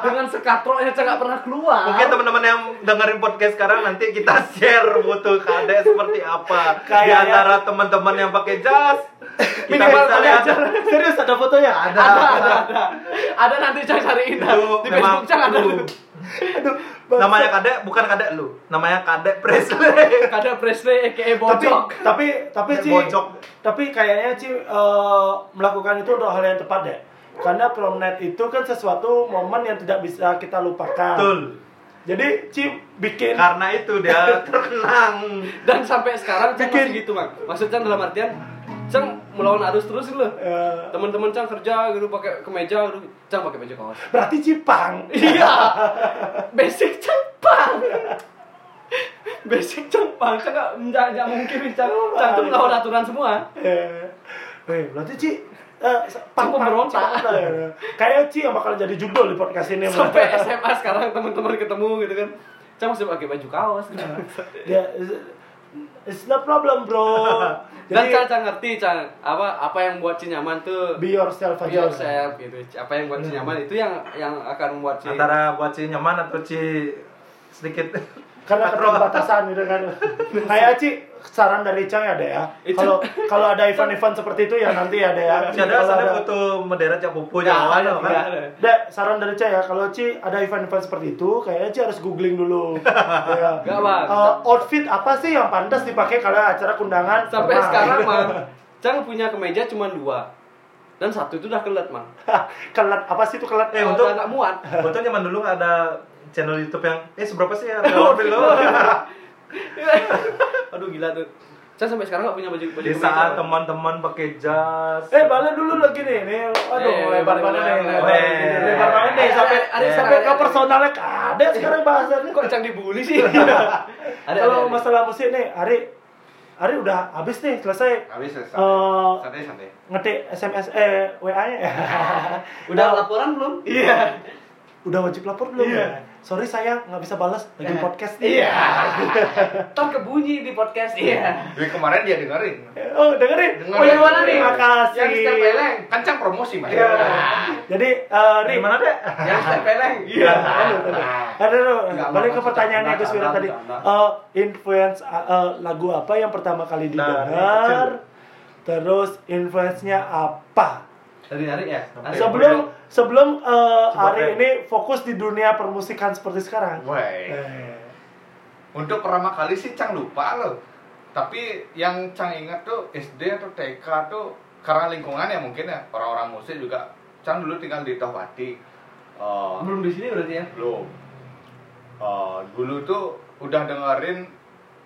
Dengan sekatroknya Cang nggak pernah keluar. Mungkin teman-teman yang dengerin podcast sekarang nanti kita (laughs) share foto KD seperti apa di Kayaknya- antara teman-teman yang pakai jas. Kita Minimal bisa lihat jas. (laughs) Serius ada fotonya? ada. ada, ada, ada. Ada nanti Cang cariin. Lu di memang Facebook Cang ada. lu. Aduh, bangsa. Namanya kadek bukan kadek lu, namanya kadek Presley. (laughs) Ada Presley aka tapi Bojok. tapi tapi Ci Bojok. tapi kayaknya Ci eh, melakukan itu untuk hal yang tepat deh. Karena prom night itu kan sesuatu momen yang tidak bisa kita lupakan. Betul. Jadi Ci bikin Karena itu dia (laughs) terkenang. Dan sampai sekarang Cang Bikin- masih gitu mang. Maksudnya dalam artian Cang melawan arus terus gitu loh. eh, Teman-teman Cang kerja gitu pakai kemeja gitu. Cang pakai baju kaos. berarti Cipang. Iya. Basic Jepang. Basic Jepang. Cang nggak nggak nggak mungkin Cang. Cang tuh melawan aturan semua. Eh, eh, berarti Ci eh, pang pang pemberontak. Pang- ya. Kayaknya Ci yang bakal jadi judul di podcast ini. Sampai SMA sekarang teman-teman ketemu gitu kan. Cang masih pakai baju kaos. Gitu. Ya, it's no problem, bro. (laughs) Dan Jadi Cang Cang ngerti Cang apa apa yang buat Ci nyaman tuh be yourself be aja. yourself gitu. Apa yang buat Ci nyaman itu yang yang akan membuat Ci Antara buat nyaman atau si sedikit karena keterbatasan gitu kan. (laughs) Kayak Ci saran dari Cang ya deh ya. Kalau kalau ada event-event seperti itu ya nanti ya deh ya. Ada Cak Pupu Nggak yang awal nggak kan. ada. Dek, saran dari Ci ya. Kalau Ci ada event-event seperti itu kayaknya Ci harus googling dulu. (laughs) Ya. Bang. Eh, outfit apa sih yang pantas dipakai kalau acara kundangan? Sampai Pernah. sekarang mang (laughs) Cang punya kemeja cuma dua. Dan satu itu udah kelet mang kelet apa sih itu kelet? Eh, Udah untuk- nggak muat. Untung zaman dulu nggak ada channel YouTube yang eh seberapa sih harga mobil lo? aduh gila tuh Cang sampai sekarang nggak punya baju baju Di saat teman-teman pakai jas. Eh, balik dulu lagi nih. Nih, aduh, Eh, lebar banget nih. Lebar banget nih Ada- sampai ada- sampai ke personalnya ada sekarang bahasannya. kok Cang dibully sih (laughs) ada Kalau masalah musik nih, Ari Ari udah habis nih, selesai Habis ya, Eh, santai. Santai-santai. ngetik SMS eh WA-nya. udah laporan belum Iya. Udah wajib lapor belum Iya. Sorry sayang, nggak bisa balas lagi Eh. podcast nih. iya (laughs) ntar kebunyi di podcast iya Dari kemarin dia dengerin. Oh, dengerin. Dengerin. Oh, yang mana nih? Yang Makasih. step peleng, kan Cang promosi, Mas. Iya. Jadi, eh, Ri, mana deh? yang step peleng Iya. Aduh, aduh. Aduh. Nggak, balik ke pertanyaannya Gus Wira tadi. Eh, influence eh, lagu apa yang pertama kali Dari didengar? Terus influence-nya apa? dari hari ya. Sebelum sebelum eh, Coba hari ini fokus di dunia permusikan seperti sekarang. Woi. Eh, Untuk pertama kali sih Cang lupa loh. Tapi yang Cang ingat tuh SD atau TK tuh karena lingkungan ya mungkin ya orang-orang musik juga. Cang dulu tinggal di Tohpati. Eh, belum di sini berarti ya belum. Eh, dulu tuh udah dengerin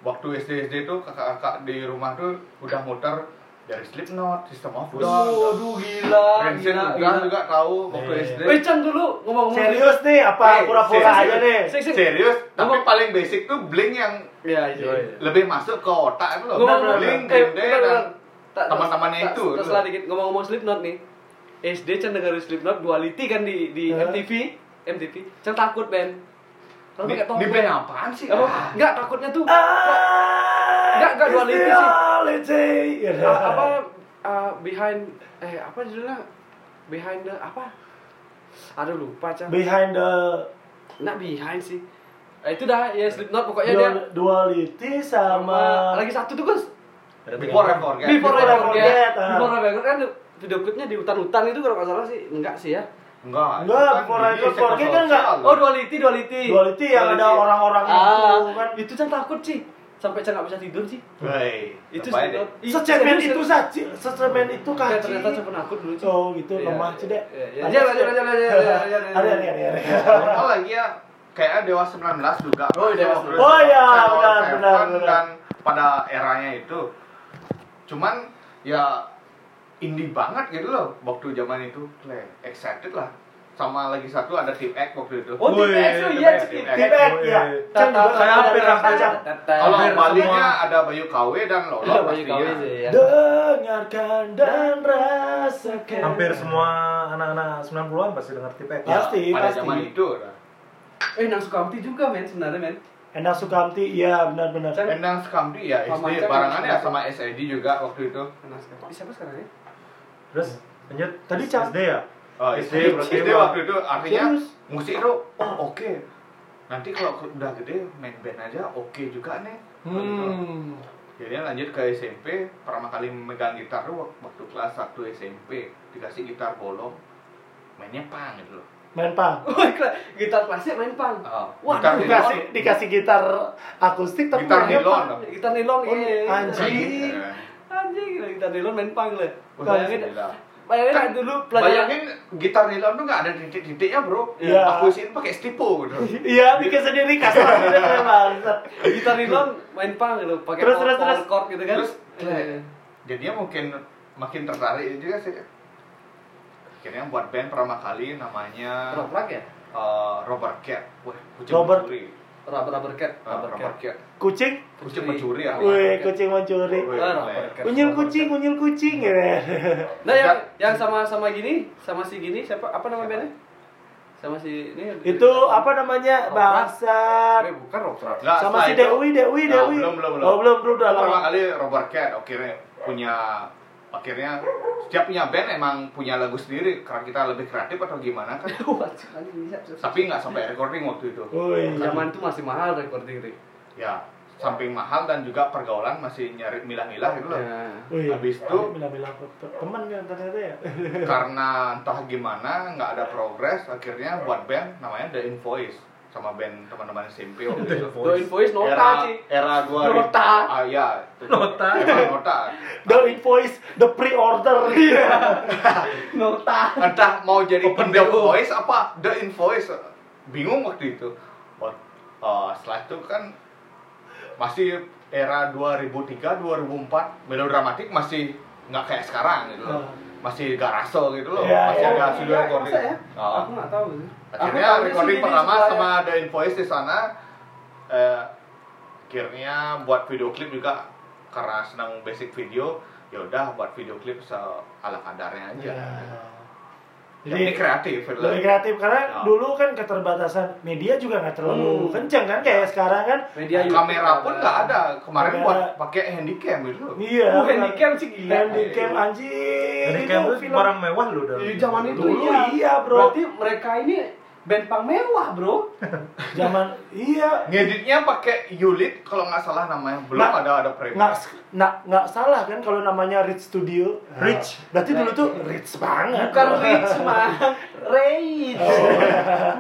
waktu SD SD tuh kakak-kakak di rumah tuh udah muter dari Slipknot, System of a Down, Waduh gila, Rancid gila, gila. juga tahu waktu Iya. SD. Eh, Chan dulu ngomong-ngomong serius nih apa Eh, pura-pura serius. aja nih? Sik, sik. Serius, tapi Ngomong- paling basic tuh Blink yang Iya, iya. Iya. lebih masuk ke otak itu loh. Ngomong-ngomong Blink, eh, Green Day, bentar, bentar. dan teman-temannya itu. tak- Setelah dikit ngomong-ngomong Slipknot nih. SD Chan dengerin Slipknot duality kan di di Eh. MTV, MTV. Chan takut Ben. Kalau Di, pakai topi. di band apaan sih? Apa? Ah, Enggak, takutnya tuh Ah, Nggak, nggak duality sih. duality. Ya. Ah, (laughs) apa ah, behind eh apa judulnya? Behind the apa? Aduh lupa Chan. Behind the Nah, behind sih. Eh, itu dah ya Slipknot pokoknya dia dual- duality sama sama lagi satu tuh Gus. Before. I Forget. Before I Forget. Before I Forget kan video klipnya di hutan-hutan itu kalau nggak salah sih enggak sih ya. Enggak. Enggak, itu kan Before I sektor Forget kan enggak. Oh, duality, duality. Duality yang ada orang-orang ah, itu kan. Itu kan takut sih. Sampai Chan nggak bisa tidur sih. Woi, Itu Secemen itu saja, secemen itu Ya, kaci. ternyata Chan penakut dulu sih. Oh gitu, Iya, lemah sih dek. iya, iya. Lanjut, lanjut, lanjut, lanjut, lanjut. Ada, ada, ada. Oh lagi ya kayak Dewa 19 juga. Oh, Dewa Terus 19. Oh, iya, benar, benar, benar. Dan pada eranya itu. Cuman ya indie banget gitu loh waktu zaman itu. Le, excited lah. sama lagi satu ada tim X waktu itu. Oh, TPX tuh TPX, iya, TPX. Tip X, ya. Saya hampir ada hampir. Cang. Kalau semua. ada Bayu KW dan Lolo Baju pastinya. KW sih ya. Dengarkan dan rasakan. Hampir semua anak-anak 90-an pasti dengar Tipek. Ya, Pasti, pada pasti. zaman itu. Eh, Nang Sukamti juga men sebenarnya men. Endang Sukamti, iya benar-benar. Endang Skamdi ya Sama SD barangannya sama SID juga waktu itu. Sukamti. Siapa sekarang ya? Terus lanjut Tadi Cang. SD ya? Oh, SD SD, berarti SD waktu itu artinya Serius? musik itu oh oke. Nanti kalau udah gede main band aja oke juga nih. Hmm. Jadi lanjut ke SMP, pertama kali megang gitar tuh waktu kelas 1 SMP dikasih gitar bolong, mainnya pang gitu loh. Main pang. (laughs) Gitar klasik main pang. Oh, Wah, gitar nilon, Dikasih dikasih gitar akustik tapi gitar nilon. Gitar nilon Oh, iya. anjing. Iya. Anjing, gitar nilon main pang lah. Wah, Bayangin, bayangin Kan dulu pelajaran Bayangin gitar nilon tuh nggak ada titik-titiknya bro. Iya. Aku isiin pakai stipo gitu. (laughs) Iya, bikin sendiri kasar gitu (laughs) memang. gitar nilon main pang gitu, pakai Terus, power terus, terus. chord gitu kan. Terus Iya. jadinya mungkin makin tertarik juga sih. Akhirnya buat band pertama kali namanya Rock rock ya? eh, Robert Cat. Wah, Robert-. Rubber rubber cat, Eh, rubber Robert cat. Kucing, Kucing mencuri ya. wih kucing mencuri. Ah, rubber. Unyil kucing, unyil kucing ya. Nah, yang yang sama sama gini, sama si gini siapa? Apa nama bandnya? Sama si ini. Itu apa namanya? Bangsat. Eh, bukan. Nggak, Sama si Dewi, Dewi, Nah, Dewi. belum, belum, belum. Oh, belum, belum udah pertama lama. kali Robert Cat akhirnya punya akhirnya setiap punya band emang punya lagu sendiri karena kita lebih kreatif atau gimana kan (laughs) tapi nggak sampai recording waktu itu Wih. zaman itu masih mahal recording Rik. ya samping mahal dan juga pergaulan masih nyari milah-milah gitu loh Ya. Wih. Habis itu bilang-bilang teman kan ternyata ya. karena entah gimana nggak ada progres akhirnya buat band namanya The Invoice sama band teman-teman SMP waktu itu Do invoice nota era sih. era 2000 Nota. ah ya itu. Nota. Emang nota The invoice, the pre-order. (laughs) Nota. entah mau jadi Open The. Voice apa The Invoice bingung waktu itu eh, setelah itu kan masih era 2003 2004 melodramatik masih nggak kayak sekarang gitu loh Hmm. masih garase gitu loh Iya, masih iya. ada studio Iya, recording ya? Oh. Aku nggak tahu sih. Akhirnya recording pertama supaya- sama The Invoice di sana eh, akhirnya buat video klip juga karena senang basic video ya udah buat video klip se ala kadarnya aja Ya. Yang ini Jadi kreatif loh. lebih kreatif karena Ya. dulu kan keterbatasan media juga nggak terlalu Hmm. kencang kan kayak sekarang kan. media YouTube kamera pun nggak ada kemarin Kamera- buat pakai handycam gitu Iya. Oh, handycam sih gila. Handycam anjing. Jadi itu barang mewah lu dah. Di zaman itu Dulu iya. iya, bro. Berarti mereka ini band pang mewah, Bro. (laughs) Zaman iya. ngeditnya pakai Ulit kalau nggak salah namanya belum Nah, ada ada Premiere Nggak nggak nggak salah kan kalau namanya Rich Studio. Rich. Berarti dulu tuh rich banget. Bukan rich, (laughs) mah. Rage. Oh.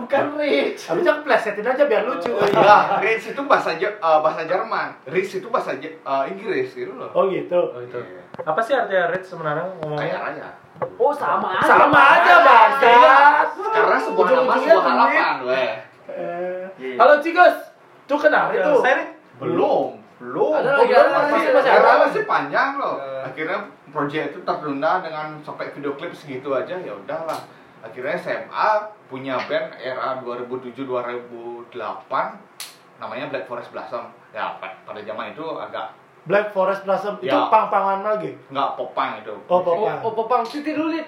Bukan rich. Tapi jangan plesetin aja biar lucu. Nah, Rich itu bahasa Je- eh, bahasa Jerman, Rich itu bahasa Je- eh, Inggris gitu loh. Oh gitu. Oh, itu. Apa sih artinya rich sebenarnya Kayak ngomongnya? raya. Oh, sama aja. Sama aja bangsat. Karena sebuah nama sebuah harapan, weh. Eh, Halo Cigos, tuh kenal Ya, itu. nih. Belum, belum. Ada lagi, masih, masih karena ada. masih panjang loh. Akhirnya proyek itu tertunda dengan sampai video klip segitu aja ya udahlah. Akhirnya SMA punya band era 2007 2008 namanya Black Forest Blossom. Ya pa- pada zaman itu agak Black Forest Blossom itu Ya. pang-pangan lagi. nggak popang itu. Oh, Oh, popang. oh, popang titi lulit.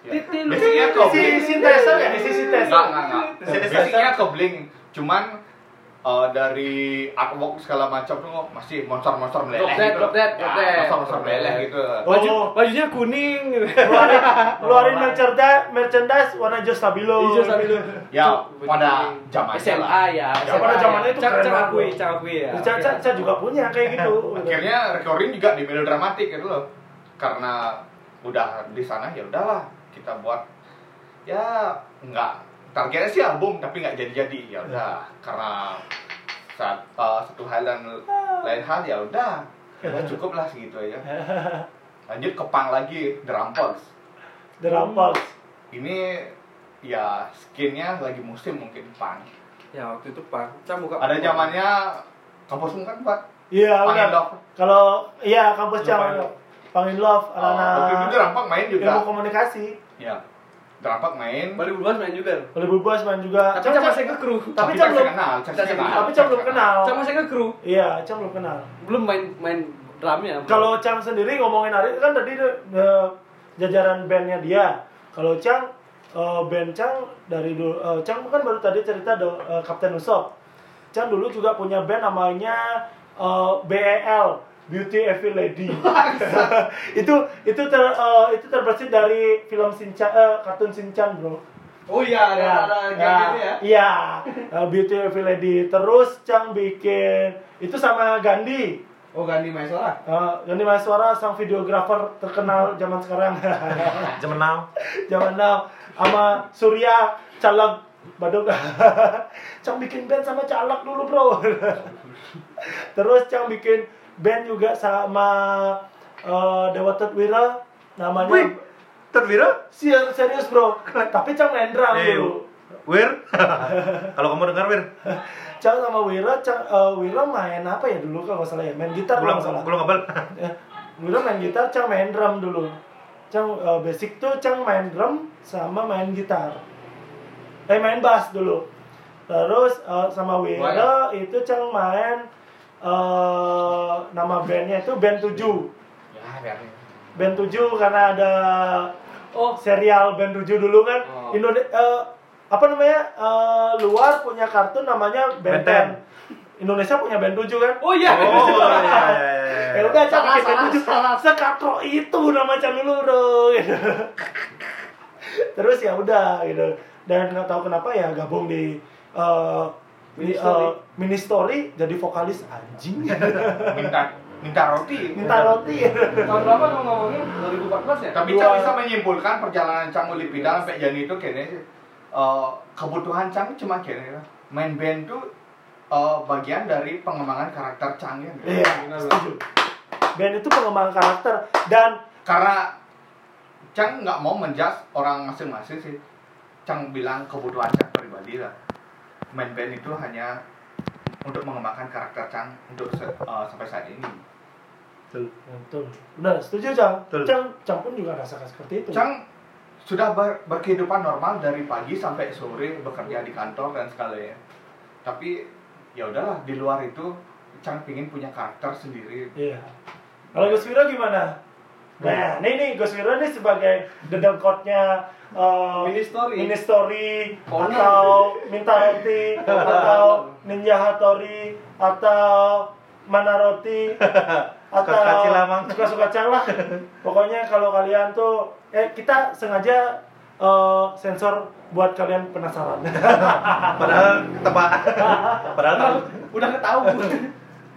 Ya. Titi Basicnya lulit. kok Isi sinteser ya, isi sinteser. Enggak, enggak, enggak. Basicnya ke Blink. Cuman eh, dari artwork segala macam tuh masih monster-monster meleleh Drop dead, gitu. drop dead, Ya, drop dead. monster-monster meleleh gitu. Baju Oh. bajunya kuning. Keluarin, keluarin (laughs) merchandise, merchandise warna hijau stabilo. Hijau sambil Ya, pada zamannya SMA lah. ya. Ya, pada zamannya itu Cak keren cak banget, akui, bro. cak akui ya. Saya, saya, saya juga punya kayak gitu. (laughs) Akhirnya recording juga di melodramatik gitu loh. Karena udah di sana ya udahlah kita buat ya enggak targetnya sih album tapi nggak jadi-jadi ya udah karena saat eh, satu hal dan lain hal ya udah udah cukup lah segitu aja lanjut ke punk lagi drum Pulse. The Rampals. ini ya skinnya lagi musim mungkin punk Ya waktu itu Pak, Cak buka. ada zamannya kampusmu kan buat Iya, Pang udah. Kalau iya kampus Pang in Love. Pangin Love, Oh, waktu itu anak drum main juga ilmu komunikasi. ya Drampak main. Bali Bulbas main juga. Oleh Bubas main juga. Tapi Cang- masih ke kru. tapi Cang Cang belum kenal, tapi Cang belum kenal. Cang masih ke kru. Iya, Cang belum kenal. Belum main main drumnya. Kalau Cang sendiri ngomongin Ari kan tadi eh, jajaran bandnya dia. Kalau Cang eh, band Cang dari dulu eh, Cang kan baru tadi cerita do, eh, Kapten Usop. Cang dulu juga punya band namanya eh, BEL Beauty Evil Lady. (laughs) (laughs) itu itu ter eh, itu terbersih dari film Shinchan eh, kartun Shinchan, Bro. Oh iya ada ada ya, geng ini ya. Iya, eh, Beauty Evil Lady. Terus Cang bikin itu sama Gandhi. Oh Gandhi Maesora. Uh, Gandhi Maheswara sang videografer terkenal zaman sekarang (laughs) Zaman now. zaman now sama Surya caleg Baduk Cang bikin band sama caleg dulu bro terus Cang bikin band juga sama uh, Dewa Tetwira namanya Wih, tervira? Ser- serius bro tapi Cang main drum Eh, dulu Wir. (laughs) Kalau kamu dengar Wir, (laughs) Cang sama Wira Cang, uh, Wira main apa ya dulu kalau salah ya main gitar kalau salah belum (laughs) ngabal. Ya, dulu main gitar, Cang main drum dulu. Cang eh, basic tuh Cang main drum sama main gitar. Eh main bass dulu. Terus eh, sama Wira itu Cang main eh nama bandnya itu band 7 Ya. Band 7 karena ada Oh serial band 7 dulu kan. Oh. Indone- eh, apa namanya? eh, luar punya kartun namanya Ben Band 10. Indonesia punya band 7 kan? oh iya. Oh, iya, iya, iya. (laughs) Ya udah Cang Salah, bikin band salah, tujuh. salah. Sekatro itu nama Cang dulu bro gitu. (laughs) Terus ya udah gitu. Dan nggak tahu kenapa ya gabung di eh, di, Mini Story. eh, mini story jadi vokalis anjing (laughs) Minta minta roti. minta roti Tahun berapa kamu ngomongin? 2014 ya? Tapi Cang bisa menyimpulkan perjalanan Cang mulai bidang sampai jadi itu kayaknya eh, kebutuhan Cang cuma kayaknya main band tuh eh, bagian dari pengembangan karakter Cang ya. iya setuju band itu pengembangan karakter dan Karena Cang nggak mau menjudge orang masing-masing sih. Cang bilang kebutuhan Cang pribadi lah. Main band itu hanya untuk mengembangkan karakter Cang untuk se- eh, sampai saat ini. Betul. betul benar setuju Cang Betul. Cang Cang pun juga rasakan seperti itu Cang sudah ber- berkehidupan normal dari pagi sampai sore bekerja di kantor dan sekalian. Tapi ya udahlah di luar itu Cang pingin punya karakter sendiri. Iya. Kalau Gus Wiro gimana? Nah, ini nih Gus nih sebagai dedengkotnya uh, Mini story. mini story atau minta roti atau ninja hatori atau mana roti (laughs) atau Suka-suka Cilamang. suka-suka Cang lah. Pokoknya kalau kalian tuh eh kita sengaja uh, sensor buat kalian penasaran. (laughs) Padahal tebak. Padahal. Udah ketahui.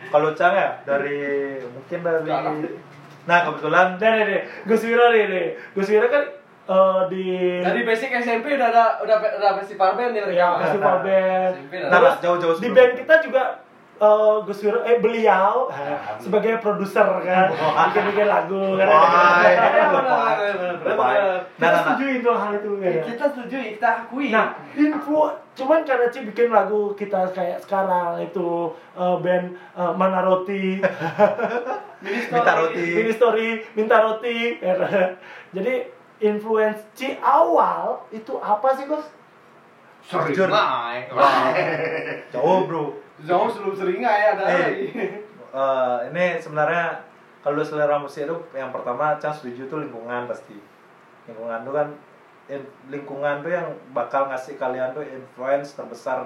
Kalau Cang ya dari mungkin dari. Nah, kebetulan Nah, nih, nih, Gus Wiro nih, nih. Gus Wiro kan uh, di Dari basic SMP udah ada udah udah festival band nih ya festival band. Nah, jauh-jauh di band kita juga eh, Gus Wiro eh beliau eh, sebagai produser kan bikin-bikin lagu kan. Kita Nah, nah, nah. setuju itu hal itu ya. Kita setuju, kita akui. Nah, info cuman karena Ci bikin lagu kita kayak sekarang itu band eh, Mana Roti. (laughs) Minta roti. Mini Story, Minta Roti. (laughs) Jadi influence Ci awal itu apa sih, Gus? Lah. jauh, Bro. Jauh sebelum seringai ya ada Eh. lagi. Eh, ini sebenarnya kalau selera musik itu yang pertama Cang setuju tuh lingkungan pasti lingkungan tuh kan in- lingkungan tuh yang bakal ngasih kalian tuh influence terbesar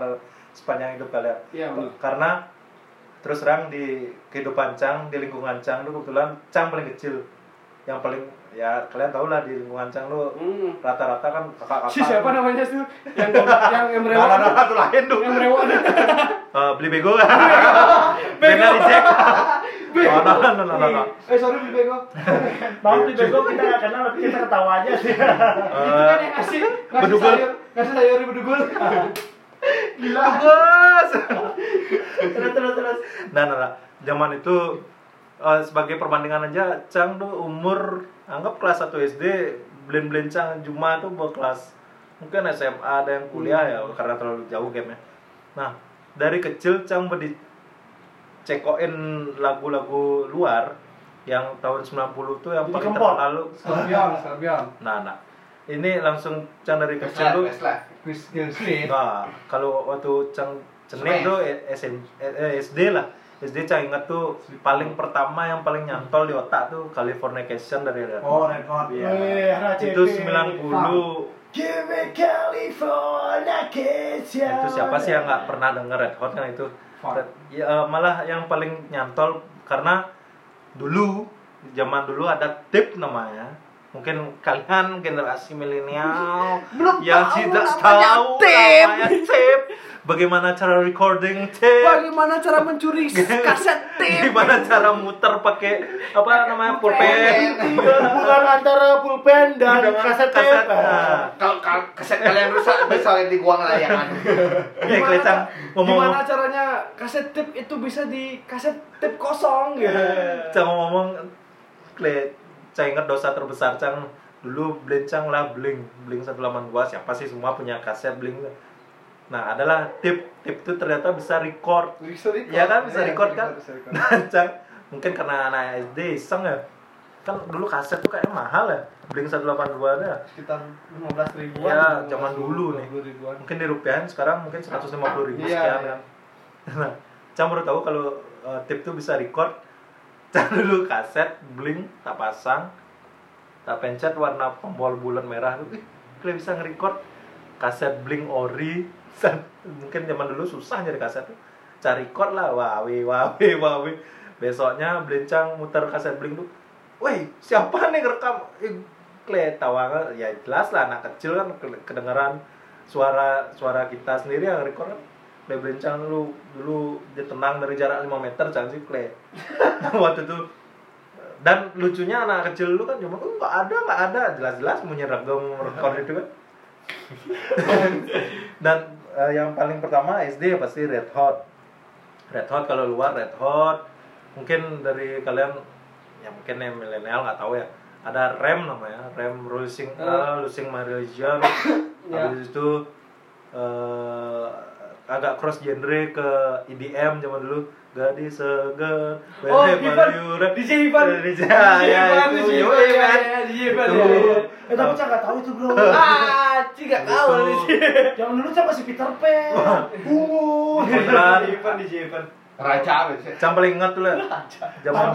sepanjang hidup kalian Iya, karena terus terang di kehidupan Cang di lingkungan Cang tuh kebetulan Cang paling kecil yang paling ya kalian tau lah di lingkungan Cang tuh Hmm. rata-rata kan kakak-kakak Si siapa namanya tuh? Yang yang (laughs) yang Nah, nah, nah, tuh lain tuh Yang merewok. (laughs) Eh, beli bego beda (laughs) reject (laughs) oh, no, no, no, no, no. Eh sorry beli bego. (laughs) Maaf di bego kita nggak kenal tapi kita ketawa aja sih. Itu kan yang ngasih ngasih Bedugul. sayur, ngasih sayur di bedugul. Gila. Bagus. terus terus terus. nah, nah, nah. Zaman itu eh, sebagai perbandingan aja, Cang tuh umur anggap kelas 1 SD, blend-blend Cang Juma tuh bawa kelas mungkin SMA ada yang kuliah ya karena terlalu jauh game Nah, dari kecil Cang bedi cekoin lagu-lagu luar yang tahun 90 tuh yang Jadi paling kempot. terkenal lu. Scorpion, Scorpion. Nah, nah. ini langsung Cang dari kecil Street. Nah, kalau waktu Cang cenik Smash. tuh eh, SM, eh, eh, SD lah. SD Cang inget tuh paling pertama yang paling nyantol di otak tuh Californication dari Red Hot. Oh, Red Hot. Iya. Itu 90 Give me California kiss ya. itu siapa sih yang nggak pernah denger Red Hot kan itu? Red- ya, eh, malah yang paling nyantol karena dulu zaman dulu ada tip namanya mungkin kalian generasi milenial (laughs) yang tidak tahu tip. namanya tip bagaimana cara recording tip Bagaimana cara mencuri (laughs) kaset tape? gimana cara muter pakai apa namanya pulpen Hubungan antara pulpen dan Dengan kaset kaset, tape. nah. Kalau keset kalian rusak, bisa di gua ngelayangan. Eh, Klecang, ngomong gimana caranya kaset tape itu bisa di kaset tape kosong gitu? Cang ngomong Kle, Cang inget dosa terbesar Cang dulu Blencang lah Bling Bling 182 siapa sih semua punya kaset Bling nah adalah tip tip itu ternyata bisa record Bisa record. Iya kan bisa record kan record, bisa record. nah Cang mungkin karena anak SD iseng ya kan dulu kaset tuh kayak mahal ya Bling 182 ada Sekitar 15 ribuan. 15 zaman dulu nih. 20 ribuan. mungkin di rupiahin sekarang mungkin 150 ribu Iya, sekian iya. kan (laughs) nah Cang baru tahu kalau uh, tip tuh bisa record Cang (laughs) dulu kaset bling tak pasang. Tak pencet warna pembol bulan merah. Tuh ih kalian bisa nge-record. Kaset bling ori. (laughs) Mungkin zaman dulu susah nyari kaset. Tuh cari record lah. Wawe wawe wawe besoknya Blincang muter kaset bling tuh. Woi, siapa nih ngerekam? Eh, Kle, tawa ya jelas lah anak kecil kan ke- kedengeran suara suara kita sendiri yang record kan. Kle Blincang dulu dulu dia tenang dari jarak 5 meter jangan sih Kle. (laughs) Waktu itu. Dan lucunya anak kecil dulu kan cuma oh, nggak ada nggak ada. Jelas-jelas mau nyeragam record itu kan. (laughs) Dan eh, yang paling pertama SD pasti Red Hot. Red Hot kalau luar Red Hot. Mungkin dari kalian yang mungkin yang milenial nggak tahu ya. Ada Rem namanya Rem Losing Eh. Losing My Religion (coughs) Ya. habis itu eh, agak cross genre ke EDM zaman dulu gadis segar Oh, Ivan. DJ Ivan. DJ ya itu DJ yoi, Ivan, DJ Ivan. Eh tapi Cang nggak tahu itu bro. Ah, Ci nggak tahu sih. (laughs) Yang dulu Cang masih Peter Pan. Beneran. DJ Ivan, DJ Ivan. Raja biasanya. Yang paling ingat tuh lah zaman